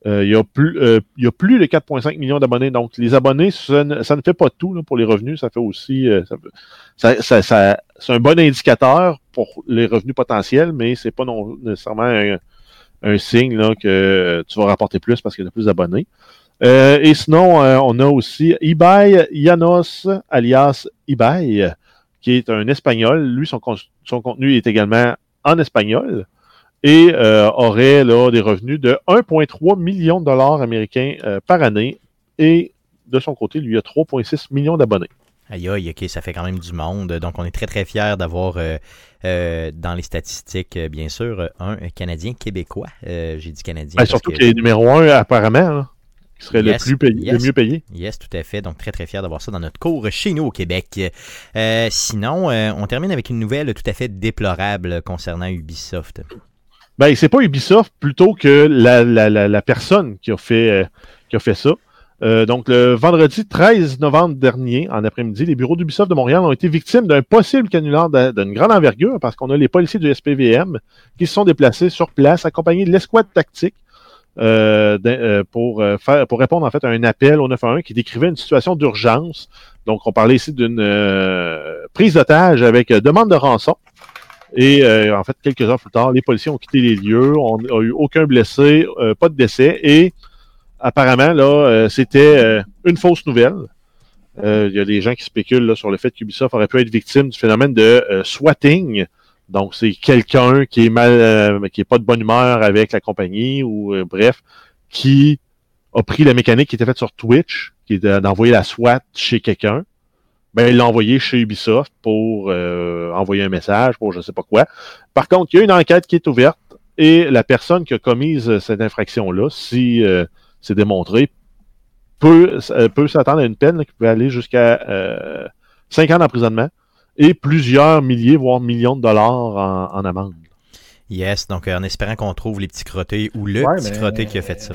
Euh, il, y a plus, euh, il y a plus de 4,5 millions d'abonnés. Donc, les abonnés, ça ne, fait pas tout pour les revenus. Ça fait aussi. Euh, c'est un bon indicateur pour les revenus potentiels, mais c'est pas nécessairement un, signe que tu vas rapporter plus parce qu'il y a plus d'abonnés. Et sinon, on a aussi Ibai Janos, alias Ibai, qui est un Espagnol. Lui, son, son contenu est également en espagnol et euh, aurait là, des revenus de 1,3 million de dollars américains euh, par année. Et de son côté, lui a 3,6 millions d'abonnés. Aïe aïe, ok, ça fait quand même du monde. Donc on est très très fiers d'avoir euh, dans les statistiques, bien sûr, un Canadien québécois. J'ai dit Canadien. Ben, surtout qu'il est numéro un apparemment, hein, qui serait Yes, le, plus payé, yes. le mieux payé. Yes, tout à fait. Donc, très, très fier d'avoir ça dans notre cours chez nous au Québec. Euh, sinon, euh, on termine avec une nouvelle tout à fait déplorable concernant Ubisoft. Ben, c'est pas Ubisoft plutôt que la, la, la, la personne qui a fait, euh, qui a fait ça. Donc, le vendredi 13 novembre dernier, en après-midi, les bureaux d'Ubisoft de Montréal ont été victimes d'un possible canular d'une grande envergure parce qu'on a les policiers du SPVM qui se sont déplacés sur place accompagnés de l'escouade tactique euh, euh, pour, euh, pour répondre en fait à un appel au 911 qui décrivait une situation d'urgence. Donc, on parlait ici d'une prise d'otage avec demande de rançon. Et en fait, quelques heures plus tard, les policiers ont quitté les lieux. On n'a eu aucun blessé, pas de décès. Et apparemment, là, c'était une fausse nouvelle. Il y a des gens qui spéculent sur le fait qu'Ubisoft aurait pu être victime du phénomène de swatting. Donc, c'est quelqu'un qui est mal, euh, qui est pas de bonne humeur avec la compagnie ou euh, bref, qui a pris la mécanique qui était faite sur Twitch, qui est de- d'envoyer la SWAT chez quelqu'un. Ben, il l'a envoyé chez Ubisoft pour euh, envoyer un message, pour je sais pas quoi. Par contre, il y a une enquête qui est ouverte et la personne qui a commise euh, cette infraction-là, si euh, c'est démontré, peut, euh, peut s'attendre à une peine là, qui peut aller jusqu'à euh, 5 ans d'emprisonnement et plusieurs milliers, voire millions de dollars en, en amende. Yes, donc euh, en espérant qu'on trouve les petits crottés ou le Ouais, petit mais- crotté qui a fait ça.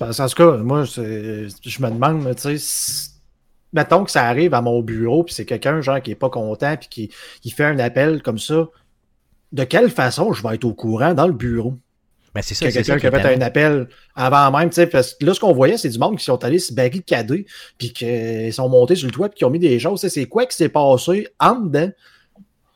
En tout cas, moi, c'est- je me demande, tu sais, mettons que ça arrive à mon bureau, puis c'est quelqu'un, genre, qui est pas content, puis qui, qui fait un appel comme ça, de quelle façon je vais être au courant dans le bureau? Ben, c'est ça, Que quelqu'un qui a fait un appel avant même, tu sais, parce que là, ce qu'on voyait, c'est du monde qui sont allés se barricader, puis qu'ils sont montés sur le toit, puis qui ont mis des choses. C'est quoi qui s'est passé en dedans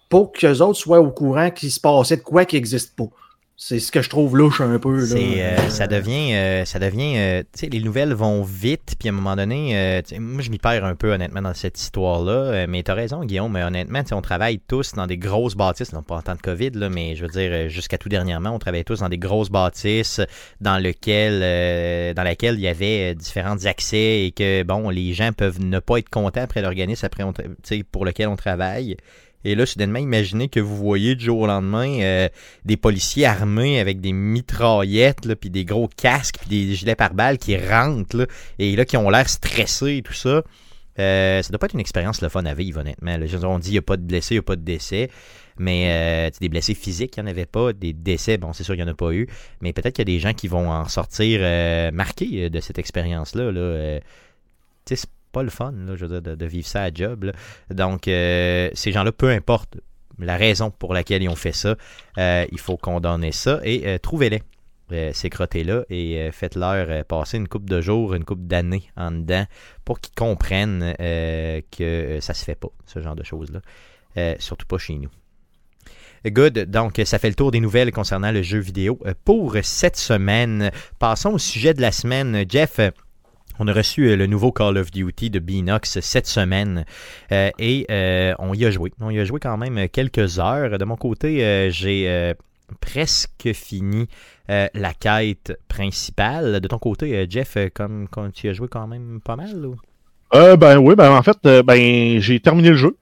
pour qu'eux autres soient au courant qu'il se passait de quoi qui n'existe pas? C'est ce que je trouve louche un peu. Là. Euh, ça devient, euh, ça devient, euh, sais, les nouvelles vont vite, puis à un moment donné, euh, moi je m'y perds un peu honnêtement dans cette histoire-là, euh, mais t'as raison Guillaume, mais honnêtement, on travaille tous dans des grosses bâtisses, non pas en temps de Covid, là, mais je veux dire, euh, jusqu'à tout dernièrement, on travaillait tous dans des grosses bâtisses dans lequel, euh, dans laquelle il y avait euh, différents accès et que, bon, les gens peuvent ne pas être contents après l'organisme après on pour lequel on travaille. Et là, soudainement, imaginez que vous voyez du jour au lendemain euh, des policiers armés avec des mitraillettes, puis des gros casques, puis des gilets pare-balles qui rentrent, et là, qui ont l'air stressés et tout ça. Euh, ça doit pas être une expérience le fun à vivre, honnêtement. on dit qu'il n'y a pas de blessés, il n'y a pas de décès. Mais euh, des blessés physiques, il n'y en avait pas. Des décès, bon, c'est sûr qu'il n'y en a pas eu. Mais peut-être qu'il y a des gens qui vont en sortir euh, marqués euh, de cette expérience-là. Pas le fun, là, je de, vivre ça à job. Donc, euh, ces gens-là, peu importe la raison pour laquelle ils ont fait ça, euh, il faut condamner ça et euh, trouvez-les, ces crottés-là, et faites-leur passer une coupe de jours, une coupe d'années en dedans pour qu'ils comprennent que ça se fait pas, ce genre de choses-là. Surtout pas chez nous. Good, donc ça fait le tour des nouvelles concernant le jeu vidéo pour cette semaine. Passons au sujet de la semaine. Jeff, on a reçu euh, le nouveau Call of Duty de Beanox cette semaine euh, et euh, on y a joué. On y a joué quand même quelques heures. De mon côté, euh, j'ai presque fini la quête principale. De ton côté, Jeff, comme, comme tu as joué quand même pas mal ou? Ben oui, ben en fait, ben j'ai terminé le jeu.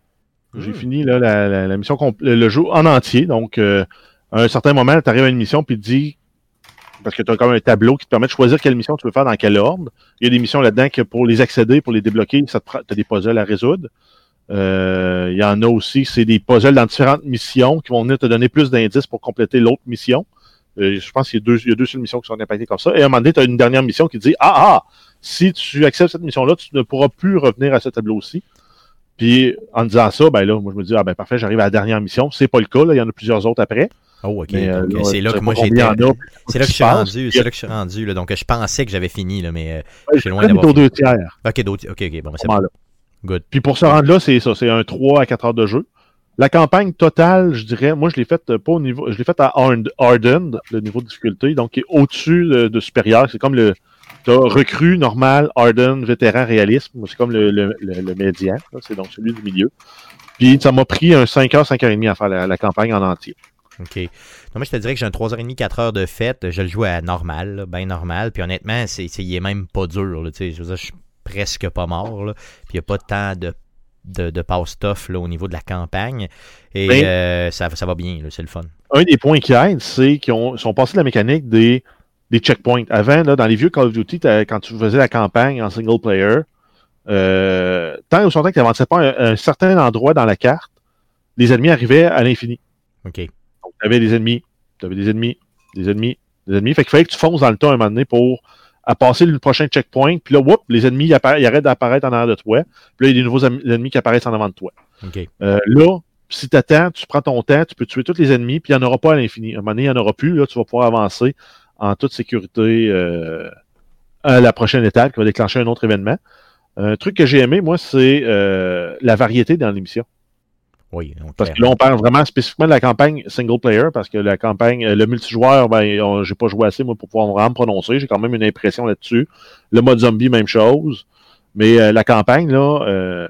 J'ai Hmm. fini là, la, la, la mission le, jeu en entier. Donc, à un certain moment, tu arrives à une mission puis te dis parce que tu as comme un tableau qui te permet de choisir quelle mission tu veux faire dans quel ordre. Il y a des missions là-dedans que pour les accéder, pour les débloquer, tu as des puzzles à résoudre. Euh, il y en a aussi, c'est des puzzles dans différentes missions qui vont venir te donner plus d'indices pour compléter l'autre mission. Euh, je pense qu'il y a deux, il y a deux seules missions qui sont impactées comme ça. Et à un moment donné, tu as une dernière mission qui dit Ah ah, si tu acceptes cette mission-là, tu ne pourras plus revenir à ce tableau-ci. Puis en disant ça, ben là, moi je me dis Ah ben parfait, j'arrive à la dernière mission. C'est pas le cas, il y en a plusieurs autres après. Oh, ok. Euh, c'est là que moi j'étais. C'est là que je suis rendu. C'est là que je suis rendu. Là. Donc je pensais que j'avais fini, là, mais. euh, Ouais, je suis loin d'avoir deux tiers. Ok, d'autres. Ok, ok. Bon, ben, c'est bon. Good. Puis pour se rendre là, c'est ça, c'est un 3 à 4 heures de jeu. La campagne totale, je dirais, moi je l'ai faite pas au niveau, je l'ai faite à Hardened, le niveau de difficulté, donc qui est au-dessus de, de supérieur. C'est comme le t'as recru, normal, Harden, vétéran, réalisme. C'est comme le, le, le, médian, c'est donc celui du milieu. Puis ça m'a pris un 5h, 5h30 à faire la, campagne en entier. OK. Non, moi, je te dirais que j'ai un 3h30, 4h de fête. Je le joue à normal, bien normal. Puis honnêtement, c'est, il est même pas dur. Là, je, veux dire, je suis presque pas mort. Là. Puis il n'y a pas tant de de, de passe-stuff au niveau de la campagne. Et ben, euh, ça, ça va bien, c'est le fun. Un des points qui aide, c'est qu'ils sont passés de la mécanique des, des checkpoints. Avant, là, dans les vieux Call of Duty, quand tu faisais la campagne en single player, euh, tant que tu n'avançais pas un, un, certain endroit dans la carte, les ennemis arrivaient à l'infini. OK. Donc, tu avais des ennemis, tu avais des ennemis, des ennemis, des ennemis. Fait qu'il fallait que tu fonces dans le temps un moment donné pour à passer le prochain checkpoint. Puis là, whoop, les ennemis ils, arrêtent d'apparaître en arrière de toi. Puis là, il y a des nouveaux ennemis qui apparaissent en avant de toi. Euh, là, si tu attends, tu prends ton temps, tu peux tuer tous les ennemis, puis il n'y en aura pas à l'infini. À un moment donné, il n'y en aura plus. Là, tu vas pouvoir avancer en toute sécurité euh, à la prochaine étape qui va déclencher un autre événement. Un truc que j'ai aimé, moi, c'est euh, la variété dans l'émission. Oui, Parce que là, on parle vraiment spécifiquement de la campagne single player, parce que la campagne, le multijoueur, ben, j'ai pas joué assez, moi, pour pouvoir vraiment me prononcer. J'ai quand même une impression là-dessus. Le mode zombie, même chose. Mais euh, la campagne, là, euh,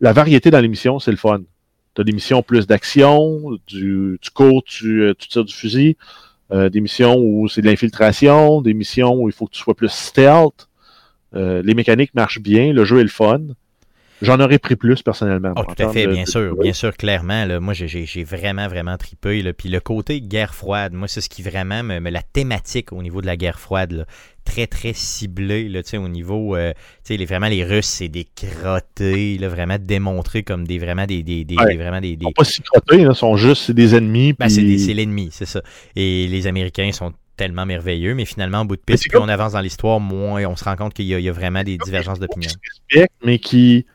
la variété dans l'émission, c'est le fun. Tu as des missions plus d'action, du, tu cours, tu, euh, tu tires du fusil, des missions où c'est de l'infiltration, des missions où il faut que tu sois plus stealth. les mécaniques marchent bien, le jeu est le fun. J'en aurais pris plus personnellement. Oh, tout à fait, bien sûr, bien sûr, clairement. Là, moi, j'ai vraiment, vraiment tripé. Là. Puis le côté guerre froide, moi, c'est ce qui vraiment me, la thématique au niveau de la guerre froide, là, très, très ciblée, là, au niveau, euh, les, vraiment, les Russes, c'est des crottés, là, vraiment démontrés comme des, vraiment des, des, des, vraiment des, des... Sont pas si crottés, là, sont juste, des ennemis. Ben, c'est l'ennemi, c'est ça. Et les Américains sont tellement merveilleux, mais finalement, au bout de piste, plus on avance dans l'histoire, moins on se rend compte qu'il y, y, a vraiment des divergences d'opinion. Mais qui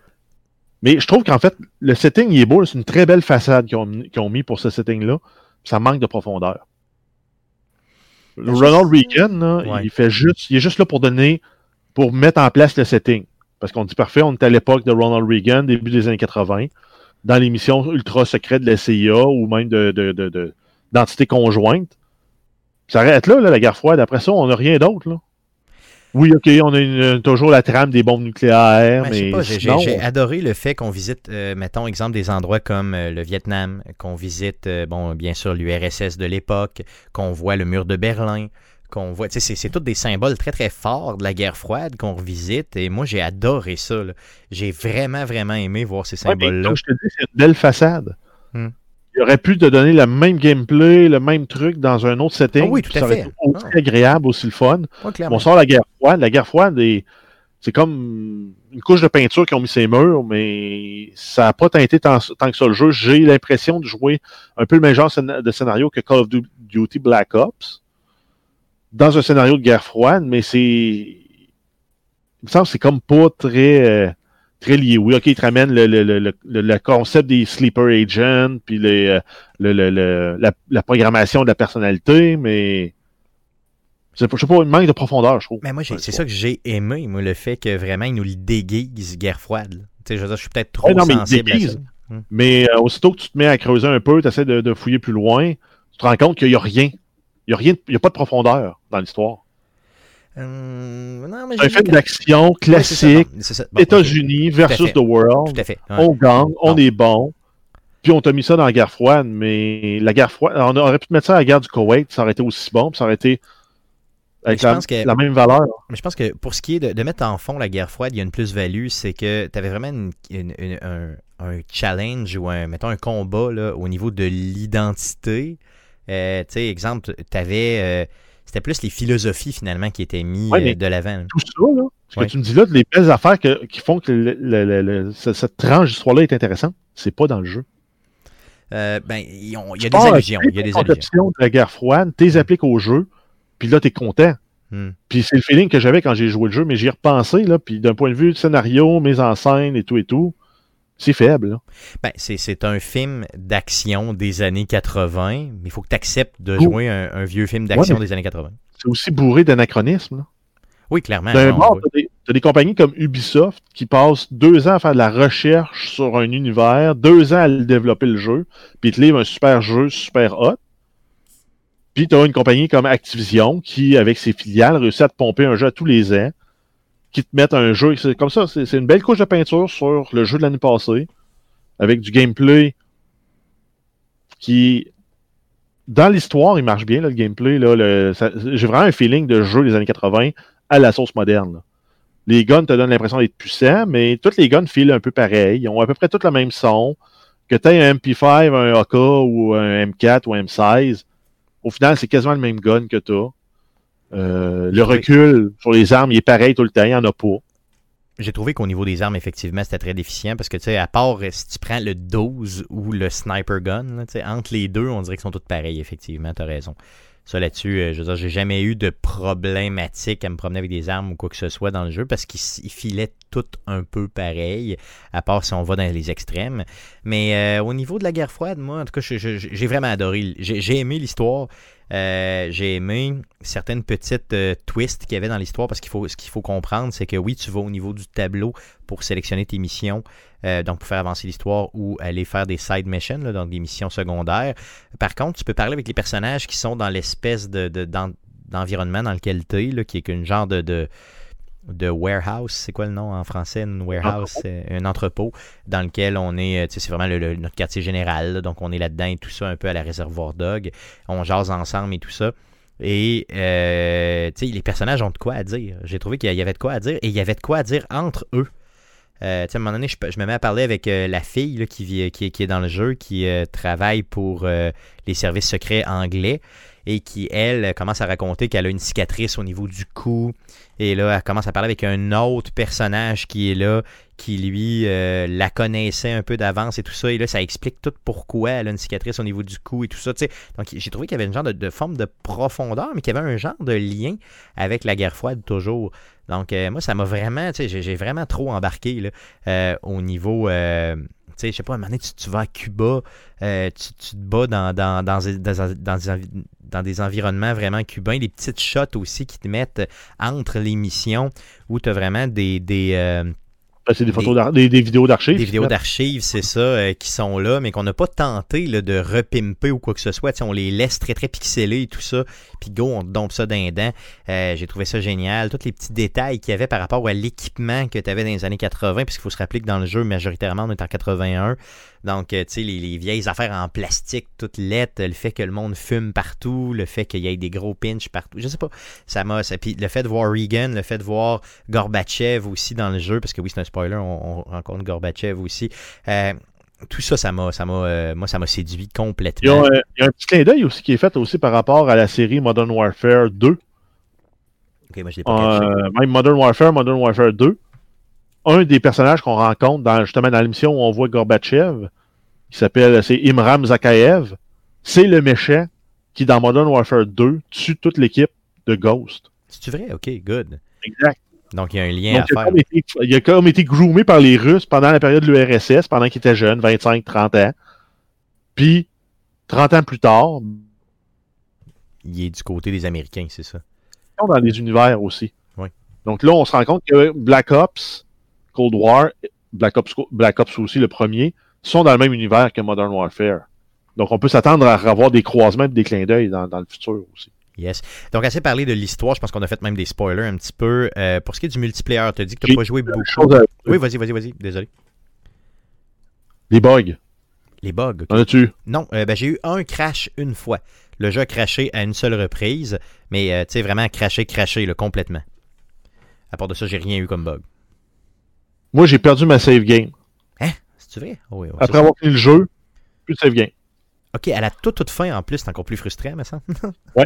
mais je trouve qu'en fait, le setting il est beau, c'est une très belle façade qu'ils ont, mis pour ce setting-là. Ça manque de profondeur. Ronald Reagan, il fait juste, il est juste là pour donner, pour mettre en place le setting. Parce qu'on dit parfait, on est à l'époque de Ronald Reagan, début des années 80, dans l'émission ultra secrète de la CIA ou même de, d'entité conjointe. Ça arrête là, là, la guerre froide. Après ça, on n'a rien d'autre. Oui, OK, on a toujours la trame des bombes nucléaires, mais, j'ai adoré le fait qu'on visite, euh, mettons, exemple, des endroits comme euh, le Vietnam, qu'on visite, euh, bon, bien sûr, l'URSS de l'époque, qu'on voit le mur de Berlin, qu'on voit, c'est tous des symboles très, très forts de la guerre froide qu'on revisite, et moi, j'ai adoré ça. J'ai vraiment, vraiment aimé voir ces symboles-là. je te dis, c'est une belle façade. Hmm il aurait pu te donner le même gameplay, le même truc dans un autre setting. Ah oui, tout à ça fait. aussi ah. agréable, aussi le fun. on sort la guerre froide. La guerre froide, c'est comme une couche de peinture qui ont mis ses murs, mais ça n'a pas teinté tant, que ça le jeu. J'ai l'impression de jouer un peu le même genre de scénario que Call of Duty Black Ops dans un scénario de guerre froide, mais c'est. Il me semble que c'est comme pas très. Très lié. Oui, OK, il te ramène le, le, le, le concept des sleeper agents, puis les, euh, la, la, programmation de la personnalité, mais je sais pas, il manque de profondeur, je trouve. Mais moi, c'est ça que j'ai aimé, moi, le fait que vraiment, il nous le déguise guerre froide. Tu sais, je, veux dire, je suis peut-être trop non, sensible mais, à ça. Hmm. mais euh, aussitôt que tu te mets à creuser un peu, tu essaies de, de, fouiller plus loin, tu te rends compte qu'il n'y a rien. Il n'y a rien, il y a pas de profondeur dans l'histoire. Euh, un film d'action classique, États-Unis versus the world. On gagne, on est bon. Puis on t'a mis ça dans la guerre froide, mais la guerre froide, on aurait pu mettre ça à la guerre du Koweït, ça aurait été aussi bon, puis ça aurait été avec la, la, même valeur. Mais je pense que pour ce qui est de, mettre en fond la guerre froide, il y a une plus-value, c'est que tu avais vraiment un, challenge ou un, mettons, un combat là, au niveau de l'identité. Euh, tu sais, exemple, tu avais. Euh, c'était plus les philosophies finalement qui étaient mis euh, de l'avant. Tout ça, là, ce que tu me dis là, les belles affaires qui font que cette tranche d'histoire-là est intéressante, c'est pas dans le jeu. Euh, ben, il y a des allusions. Il y a des allusions. de la guerre froide, tu les appliques au jeu, puis là, tu es content. Hmm. Puis c'est le feeling que j'avais quand j'ai joué le jeu, mais j'y ai repensé, là, puis d'un point de vue scénario, mise en scène et tout et tout, c'est faible. Ben, c'est un film d'action des années 80, mais il faut que tu acceptes de jouer un, vieux film d'action des années 80. C'est aussi bourré d'anachronisme. Oui, clairement. D'un bord, Tu as des compagnies comme Ubisoft qui passent deux ans à faire de la recherche sur un univers, deux ans à développer le jeu, puis ils te livrent un super jeu super hot. Puis tu as une compagnie comme Activision qui, avec ses filiales, réussit à te pomper un jeu à tous les ans, qui te mettent un jeu. C'est comme ça, c'est une belle couche de peinture sur le jeu de l'année passée, avec du gameplay qui dans l'histoire, il marche bien, le gameplay. J'ai vraiment un feeling de jeu des années 80 à la sauce moderne. Les guns te donnent l'impression d'être puissants, mais tous les guns filent un peu pareil. Ils ont à peu près tous le même son. Que tu aies un MP5, un AK ou un M4 ou un M16, au final, c'est quasiment le même gun que tu. Euh, le recul sur les armes, il est pareil tout le temps, il n'y en a pas j'ai trouvé qu'au niveau des armes, effectivement, c'était très déficient parce que, tu sais, à part euh, si tu prends le 12 ou le sniper gun, entre les deux, on dirait qu'ils sont tous pareils, effectivement, tu as raison. Ça là-dessus, euh, je veux dire, j'ai jamais eu de problématique à me promener avec des armes ou quoi que ce soit dans le jeu parce qu'ils filaient tout un peu pareil, à part si on va dans les extrêmes. Mais euh, au niveau de la guerre froide, moi, en tout cas, j'ai vraiment adoré. J'ai aimé l'histoire. Euh, j'ai aimé certaines petites euh, twists qu'il y avait dans l'histoire parce qu'il faut ce qu'il faut comprendre, c'est que oui, tu vas au niveau du tableau pour sélectionner tes missions, euh, donc pour faire avancer l'histoire ou aller faire des side missions, donc des missions secondaires. Par contre, tu peux parler avec les personnages qui sont dans l'espèce de, d'environnement dans lequel tu es, qui est une genre de warehouse, c'est quoi le nom en français? Une warehouse, un entrepôt dans lequel on est, euh, c'est vraiment notre quartier général, donc on est là-dedans et tout ça, un peu à la réservoir dog. On jase ensemble et tout ça. Et euh, les personnages ont de quoi à dire. J'ai trouvé qu'il y avait de quoi à dire et il y avait de quoi à dire entre eux. Euh, à un moment donné, je, me mets à parler avec euh, la fille qui, qui, qui, est dans le jeu, qui travaille pour les services secrets anglais et qui, elle, commence à raconter qu'elle a une cicatrice au niveau du cou. Et là, elle commence à parler avec un autre personnage qui est là, qui lui euh, la connaissait un peu d'avance et tout ça. Et là, ça explique tout pourquoi elle a une cicatrice au niveau du cou et tout ça. Donc, j'ai trouvé qu'il y avait une genre de, forme de profondeur, mais qu'il y avait un genre de lien avec la guerre froide toujours. Donc, euh, moi, ça m'a vraiment, j'ai vraiment trop embarqué là, euh, au niveau tu sais, je sais pas, à un moment donné, tu, vas à Cuba, tu, te bats dans, dans, dans, dans, dans des environnements vraiment cubains, des petites shots aussi qui te mettent entre les missions où tu as vraiment des. des euh, ben, c'est des, photos des, des, vidéos d'archives. Des vidéos d'archives, c'est ça, euh, qui sont là, mais qu'on n'a pas tenté de repimper ou quoi que ce soit. on les laisse très très pixelés et tout ça. Puis go, on dompe ça d'un dent. Euh, j'ai trouvé ça génial. Tous les petits détails qu'il y avait par rapport à l'équipement que tu avais dans les années 80, puisqu'il faut se rappeler que dans le jeu, majoritairement, on est en 81. Donc, euh, tu sais, les, vieilles affaires en plastique, toutes lettres, le fait que le monde fume partout, le fait qu'il y ait des gros pinches partout, je sais pas, ça m'a... Puis le fait de voir Reagan, le fait de voir Gorbatchev aussi dans le jeu, parce que oui, c'est un spoiler, on, rencontre Gorbatchev aussi. Euh, tout ça, ça m'a, ça m'a, euh, moi, ça m'a séduit complètement. Il y, a, un petit clin d'œil aussi qui est fait aussi par rapport à la série Modern Warfare 2. Ok, moi je l'ai pas Même Modern Warfare, Modern Warfare 2 un des personnages qu'on rencontre dans, justement dans l'émission où on voit Gorbatchev, qui s'appelle, c'est Imram Zakaev, c'est le méchant qui, dans Modern Warfare 2, tue toute l'équipe de Ghost. C'est vrai? Ok, good. Exact. Donc, il y a un lien à faire. il a comme été groomé par les Russes pendant la période de l'URSS, pendant qu'il était jeune, 25-30 ans. Puis, 30 ans plus tard. Il est du côté des Américains, c'est ça. Dans les univers aussi. Oui. Donc là, on se rend compte que Black Ops, Cold War, Black Ops, Black Ops aussi, le premier, sont dans le même univers que Modern Warfare. Donc, on peut s'attendre à avoir des croisements et des clins d'œil dans, le futur aussi. Yes. Donc, assez parlé de l'histoire, je pense qu'on a fait même des spoilers un petit peu. Euh, pour ce qui est du multiplayer, tu as dit que tu n'as pas joué beaucoup. Oui, vas-y, vas-y, vas-y. Désolé. Les bugs. Les bugs. En as-tu? Non, euh, ben, j'ai eu un crash une fois. Le jeu a craché à une seule reprise, mais euh, tu sais, vraiment craché, craché complètement. À part de ça, j'ai rien eu comme bug. Moi, j'ai perdu ma save game. Hein? C'est vrai? oui, Après avoir fini le jeu, plus de save game. Ok, à la toute, toute fin, en plus, c'est encore plus frustrant, mais ça. ouais.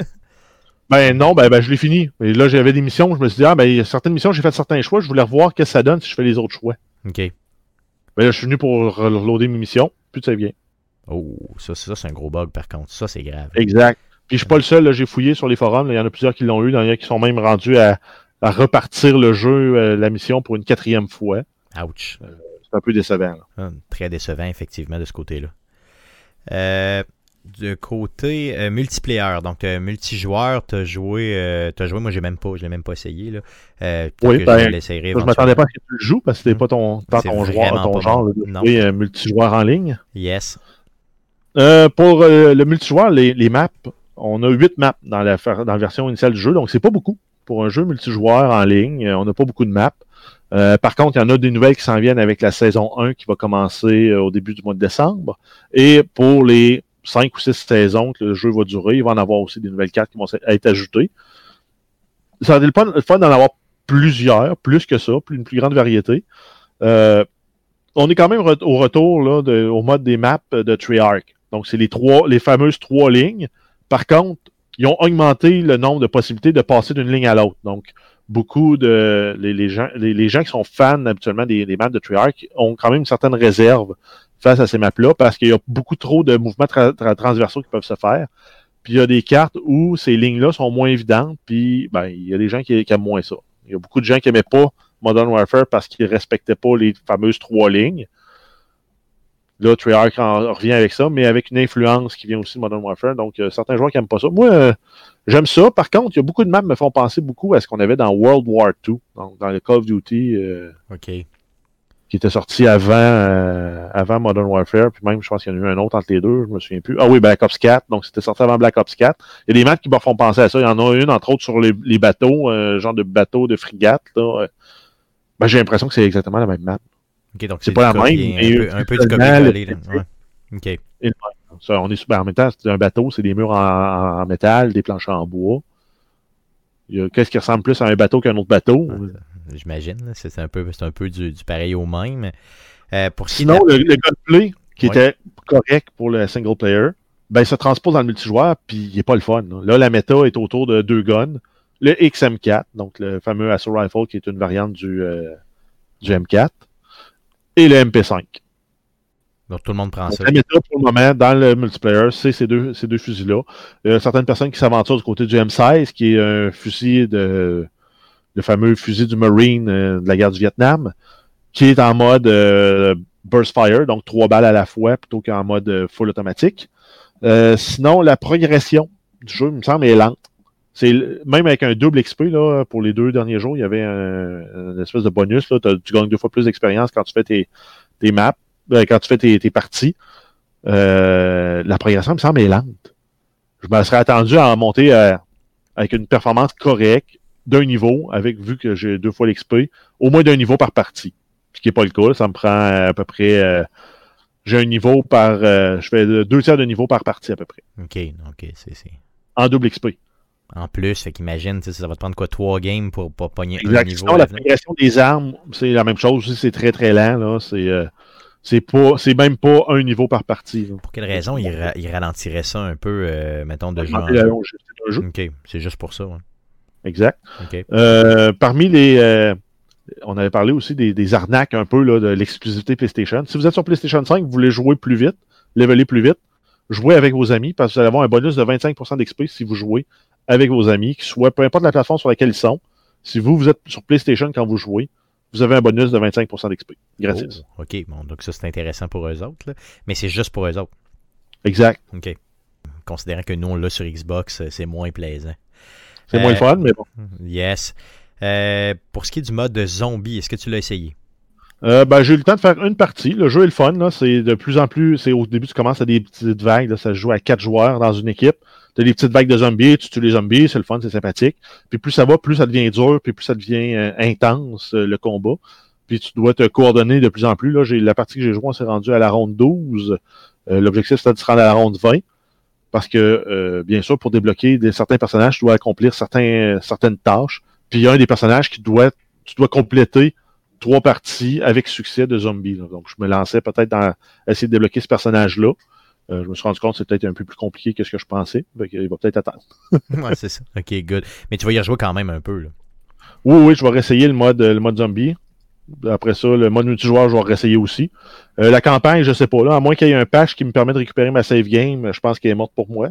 Ben non, ben, ben je l'ai fini. Et là, j'avais des missions, je me suis dit, ah, ben, il y a certaines missions, j'ai fait certains choix, je voulais revoir qu'est-ce que ça donne si je fais les autres choix. Ok. Ben là, je suis venu pour reloader mes missions, plus de save game. Oh, ça, ça c'est un gros bug par contre. Ça, c'est grave. Exact. Puis je suis pas le seul, j'ai fouillé sur les forums, il y en a plusieurs qui l'ont eu, il y en a qui sont même rendus à, repartir le jeu, euh, la mission pour une quatrième fois. Ouch. Euh, c'est un peu décevant. Ah, très décevant, effectivement, de ce côté-là. Euh, de côté euh, multiplayer, donc euh, multijoueur, t'as joué, euh, t'as joué, moi j'ai même pas, je l'ai même pas essayé là. Oui, que ben, je l'essayerai Je m'attendais pas à ce que tu le joues parce que c'était pas ton, pas C'est ton, joueur, ton pas genre de jouer multijoueur en ligne. Yes. Pour le multijoueur, les, les maps, on a 8 maps dans la, dans la version initiale du jeu, donc c'est pas beaucoup. Pour un jeu multijoueur en ligne, on n'a pas beaucoup de maps. Euh, par contre, il y en a des nouvelles qui s'en viennent avec la saison 1 qui va commencer euh, au début du mois de décembre. Et pour les 5 ou 6 saisons que le jeu va durer, il va en avoir aussi des nouvelles cartes qui vont être ajoutées. Ça va être le fun- d'en avoir plusieurs, plus que ça, plus, une plus grande variété. Euh, on est quand même au retour au mode des maps de Treyarch. Donc, c'est les les fameuses trois lignes. Par contre, ils ont augmenté le nombre de possibilités de passer d'une ligne à l'autre. Donc, beaucoup de les, les gens, les, les gens qui sont fans habituellement des, des maps de Treyarch ont quand même une certaine réserve face à ces maps-là parce qu'il y a beaucoup trop de mouvements tra- tra- transversaux qui peuvent se faire. Puis il y a des cartes où ces lignes-là sont moins évidentes, puis ben, il y a des gens qui, aiment moins ça. Il y a beaucoup de gens qui n'aimaient pas Modern Warfare parce qu'ils ne respectaient pas les fameuses trois lignes. Là, Treyarch en revient avec ça, mais avec une influence qui vient aussi de Modern Warfare. Donc, euh, certains joueurs qui n'aiment pas ça. Moi, euh, j'aime ça. Par contre, il y a beaucoup de maps qui me font penser beaucoup à ce qu'on avait dans World War II, donc dans le Call of Duty euh, OK. qui était sorti avant, euh, avant Modern Warfare. Puis même, je pense qu'il y en a eu un autre entre les deux, je me souviens plus. Ah oui, Black Ops 4. Donc, c'était sorti avant Black Ops 4. Il y a des maps qui me font penser à ça. Il y en a une, entre autres, sur les, les bateaux, euh, genre de bateau de frégate. Là. Ben, j'ai l'impression que c'est exactement la même map. OK, donc C'est pas la même, mais Un peu, un peu du copier-coller. Ouais. OK. Ça, on est ben, en même temps, c'est un bateau, c'est des murs en, en métal, des planches en bois. Qu'est-ce qui ressemble plus à un bateau qu'un autre bateau? Ouais, J'imagine. C'est un peu, un peu du, du pareil au même. Euh, pour Sinon, le, le gunplay, qui était correct pour le single player, ben, il se transpose dans le multijoueur, puis il n'est pas le fun. Là. Là, la méta est autour de deux guns. Le XM4, donc le fameux Assault Rifle, qui est une variante du, euh, du M4, et le MP5. Donc tout le monde prend Donc, ça. la méta, pour le moment, dans le multiplayer, c'est ces deux, ces deux fusils-là. Il y a certaines personnes qui s'aventurent du côté du M16, qui est un fusil de, le fameux fusil du Marine euh, de la guerre du Vietnam, qui est en mode euh, burst fire, donc trois balles à la fois, plutôt qu'en mode euh, full automatique. Sinon, la progression du jeu, il me semble, est lente. C'est même avec un double XP là, pour les deux derniers jours, il y avait un, une espèce de bonus. Là, tu gagnes deux fois plus d'expérience quand tu fais tes, tes maps, quand tu fais tes, tes parties. Euh, la progression, il me semble, est lente. Je me serais attendu à en monter euh, avec une performance correcte d'un niveau, avec vu que j'ai deux fois l'XP, au moins d'un niveau par partie. Ce qui n'est pas le cas. Ça me prend à peu près. euh, j'ai un niveau par. euh, je fais deux tiers de niveau par partie à peu près. OK, OK, c'est... En double XP. En plus, fait qu'imagine, ça va te prendre quoi, trois games pour pas pogner un Exact. niveau. La progression des armes, c'est la même chose aussi, c'est très très lent. Là. C'est, euh, c'est pas. C'est même pas un niveau par partie. là. Pour quelle raison il, ra- il ralentirait ça un peu, euh, mettons, de jeu en jeu. OK, c'est juste pour ça. ouais. Exact. Euh, parmi les. euh, on avait parlé aussi des, des arnaques un peu là, de l'exclusivité PlayStation. Si vous êtes sur PlayStation 5, vous voulez jouer plus vite, leveler plus vite, jouez avec vos amis parce que vous allez avoir un bonus de 25% d'XP si vous jouez avec vos amis, qui soit peu importe la plateforme sur laquelle ils sont. Si vous, vous êtes sur PlayStation quand vous jouez, vous avez un bonus de 25% d'XP. Gratis. Oh, OK, bon, donc ça, c'est intéressant pour eux autres. là. Mais c'est juste pour eux autres. Exact. OK. Considérant que nous, on l'a sur Xbox, euh, c'est moins plaisant. C'est moins Euh, fun, mais bon. Yes. Euh, pour ce qui est du mode zombie, est-ce que tu l'as essayé? Euh, ben, j'ai eu le temps de faire une partie. Le jeu est le fun. C'est de plus en plus. C'est au début, tu commences à des petites vagues. Ça se joue à quatre joueurs dans une équipe. Tu as des petites vagues de zombies, tu tues les zombies, c'est le fun, c'est sympathique. Puis plus ça va, plus ça devient dur, puis plus ça devient euh, intense, euh, le combat. Puis tu dois te coordonner de plus en plus. Là, la partie que j'ai jouée, on s'est rendu à la ronde 12. Euh, L'objectif, c'était de se rendre à la ronde 20. Parce que, bien sûr, pour débloquer certains personnages, tu dois accomplir certaines tâches. Puis il y a un des personnages qui doit, tu dois compléter trois parties avec succès de zombies. là. Donc, je me lançais peut-être dans essayer de débloquer ce personnage-là. Euh, je me suis rendu compte que c'est peut-être un peu plus compliqué que ce que je pensais. Fait qu'il va peut-être attendre. ouais, c'est ça. OK, good. Mais tu vas y rejouer quand même un peu. Là. Oui, oui, je vais réessayer le mode, le mode zombie. Après ça, le mode multijoueur, je vais réessayer aussi. Euh, la campagne, je sais pas. Là, à moins qu'il y ait un patch qui me permet de récupérer ma save game, je pense qu'elle est morte pour moi.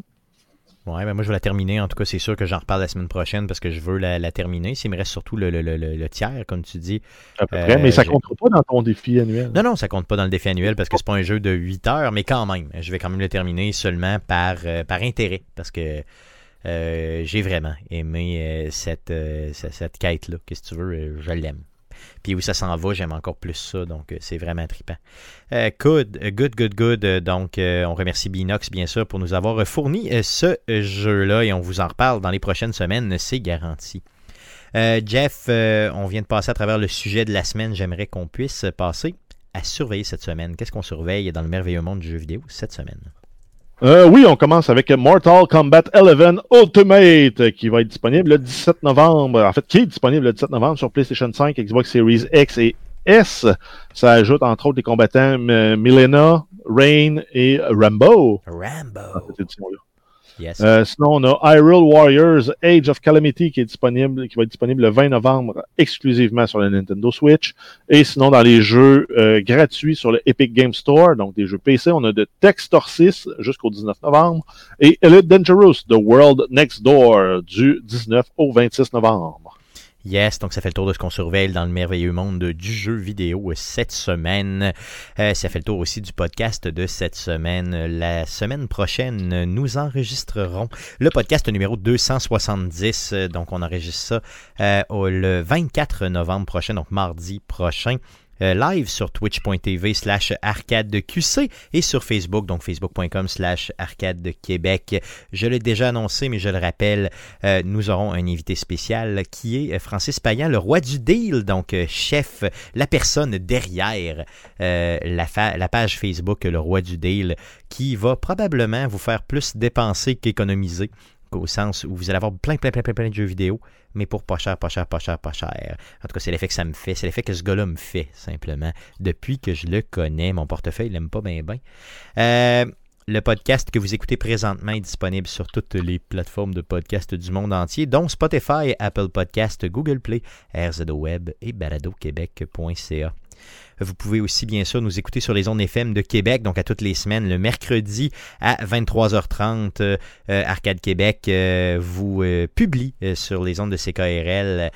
Ouais, ben moi je vais la terminer. En tout cas, c'est sûr que j'en reparle la semaine prochaine parce que je veux la, la terminer. S'il me reste surtout le, le, le, le, tiers, comme tu dis. À peu près, mais ça compte pas dans ton défi annuel. Non, non, ça compte pas dans le défi annuel parce que c'est pas un jeu de 8 heures, mais quand même, je vais quand même le terminer seulement par, par intérêt parce que euh, j'ai vraiment aimé cette, cette, cette quête-là. Qu'est-ce que tu veux, je l'aime. Puis où ça s'en va, j'aime encore plus ça. Donc, c'est vraiment trippant. Euh, good, good, good, good. Donc, on remercie Binox, bien sûr, pour nous avoir fourni ce jeu-là et on vous en reparle dans les prochaines semaines. C'est garanti. Euh, Jeff, on vient de passer à travers le sujet de la semaine. J'aimerais qu'on puisse passer à surveiller cette semaine. Qu'est-ce qu'on surveille dans le merveilleux monde du jeu vidéo cette semaine? Euh, oui, on commence avec Mortal Kombat 11 Ultimate qui va être disponible le 17 novembre. En fait, qui est disponible le 17 novembre sur PlayStation 5, Xbox Series X et S. Ça ajoute entre autres les combattants euh, Milena, Rain et Rambo. Rambo. Euh, sinon, on a Hyrule Warriors Age of Calamity qui est disponible, qui va être disponible le 20 novembre exclusivement sur la Nintendo Switch. Et sinon, dans les jeux euh, gratuits sur le Epic Game Store, donc des jeux PC, on a de Textor 6 jusqu'au 19 novembre et Elite Dangerous, The World Next Door du 19 au 26 novembre. Yes, donc ça fait le tour de ce qu'on surveille dans le merveilleux monde du jeu vidéo cette semaine. Euh, ça fait le tour aussi du podcast de cette semaine. La semaine prochaine, nous enregistrerons le podcast numéro 270. Donc on enregistre ça euh, le 24 novembre prochain, donc mardi prochain. Euh, live sur twitch.tv slash arcadeqc et sur Facebook, donc facebook.com slash arcade Québec. Je l'ai déjà annoncé, mais je le rappelle, euh, nous aurons un invité spécial qui est Francis Payan, le roi du deal, donc euh, chef, la personne derrière la page Facebook Le Roi du deal, qui va probablement vous faire plus dépenser qu'économiser au sens où vous allez avoir plein, plein, plein, plein, plein de jeux vidéo, mais pour pas cher, pas cher, pas cher, pas cher. En tout cas, c'est l'effet que ça me fait. C'est l'effet que ce gars-là me fait, simplement. Depuis que je le connais, mon portefeuille, il l'aime pas bien, bien. Euh, le podcast que vous écoutez présentement est disponible sur toutes les plateformes de podcast du monde entier, dont Spotify, Apple Podcast, Google Play, RZO Web et baladoquebec.ca. Vous pouvez aussi, bien sûr, nous écouter sur les ondes FM de Québec, donc à toutes les semaines, le mercredi à 23h30. Euh, Arcade Québec euh, vous euh, publie sur les ondes de CKRL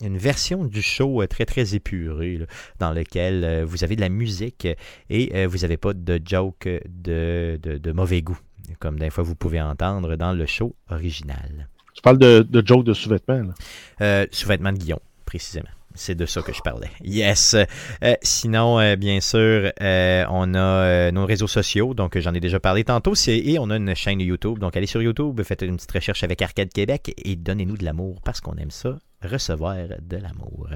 une version du show très très épurée dans lequel vous avez de la musique et vous n'avez pas de joke de, de, mauvais goût, comme des fois vous pouvez entendre dans le show original. Tu parles de, de joke de sous-vêtements? sous-vêtements de Guillaume, précisément. C'est de ça que je parlais. Yes. Euh, sinon, euh, bien sûr, euh, on a nos réseaux sociaux. Donc, j'en ai déjà parlé tantôt. Et on a une chaîne YouTube. Donc, allez sur YouTube, faites une petite recherche avec Arcade Québec et donnez-nous de l'amour parce qu'on aime ça, recevoir de l'amour.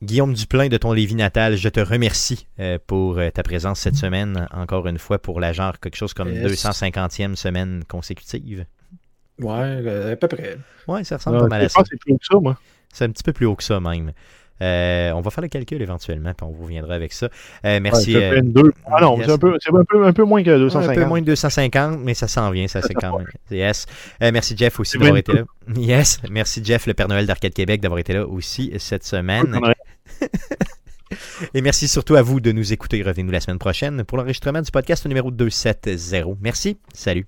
Guillaume Duplain de ton Lévis natal, je te remercie pour ta présence cette semaine, encore une fois, pour la genre quelque chose comme 250e semaine consécutive. Ouais, à peu près. Ouais, ça ressemble pas mal à ça. C'est plus que ça, moi. C'est un petit peu plus haut que ça même. Euh, on va faire le calcul éventuellement, puis on vous reviendra avec ça. Euh, merci. Euh, ah non, c'est un, peu, un, peu, moins que 250. un peu moins que 250, mais ça s'en vient, ça c'est quand même. Yes. merci Jeff aussi d'avoir été là. Yes. Merci Jeff, le Père Noël d'Arcade Québec, d'avoir été là aussi cette semaine. Et merci surtout à vous de nous écouter. Revenez-nous la semaine prochaine pour l'enregistrement du podcast numéro 270. Merci. Salut.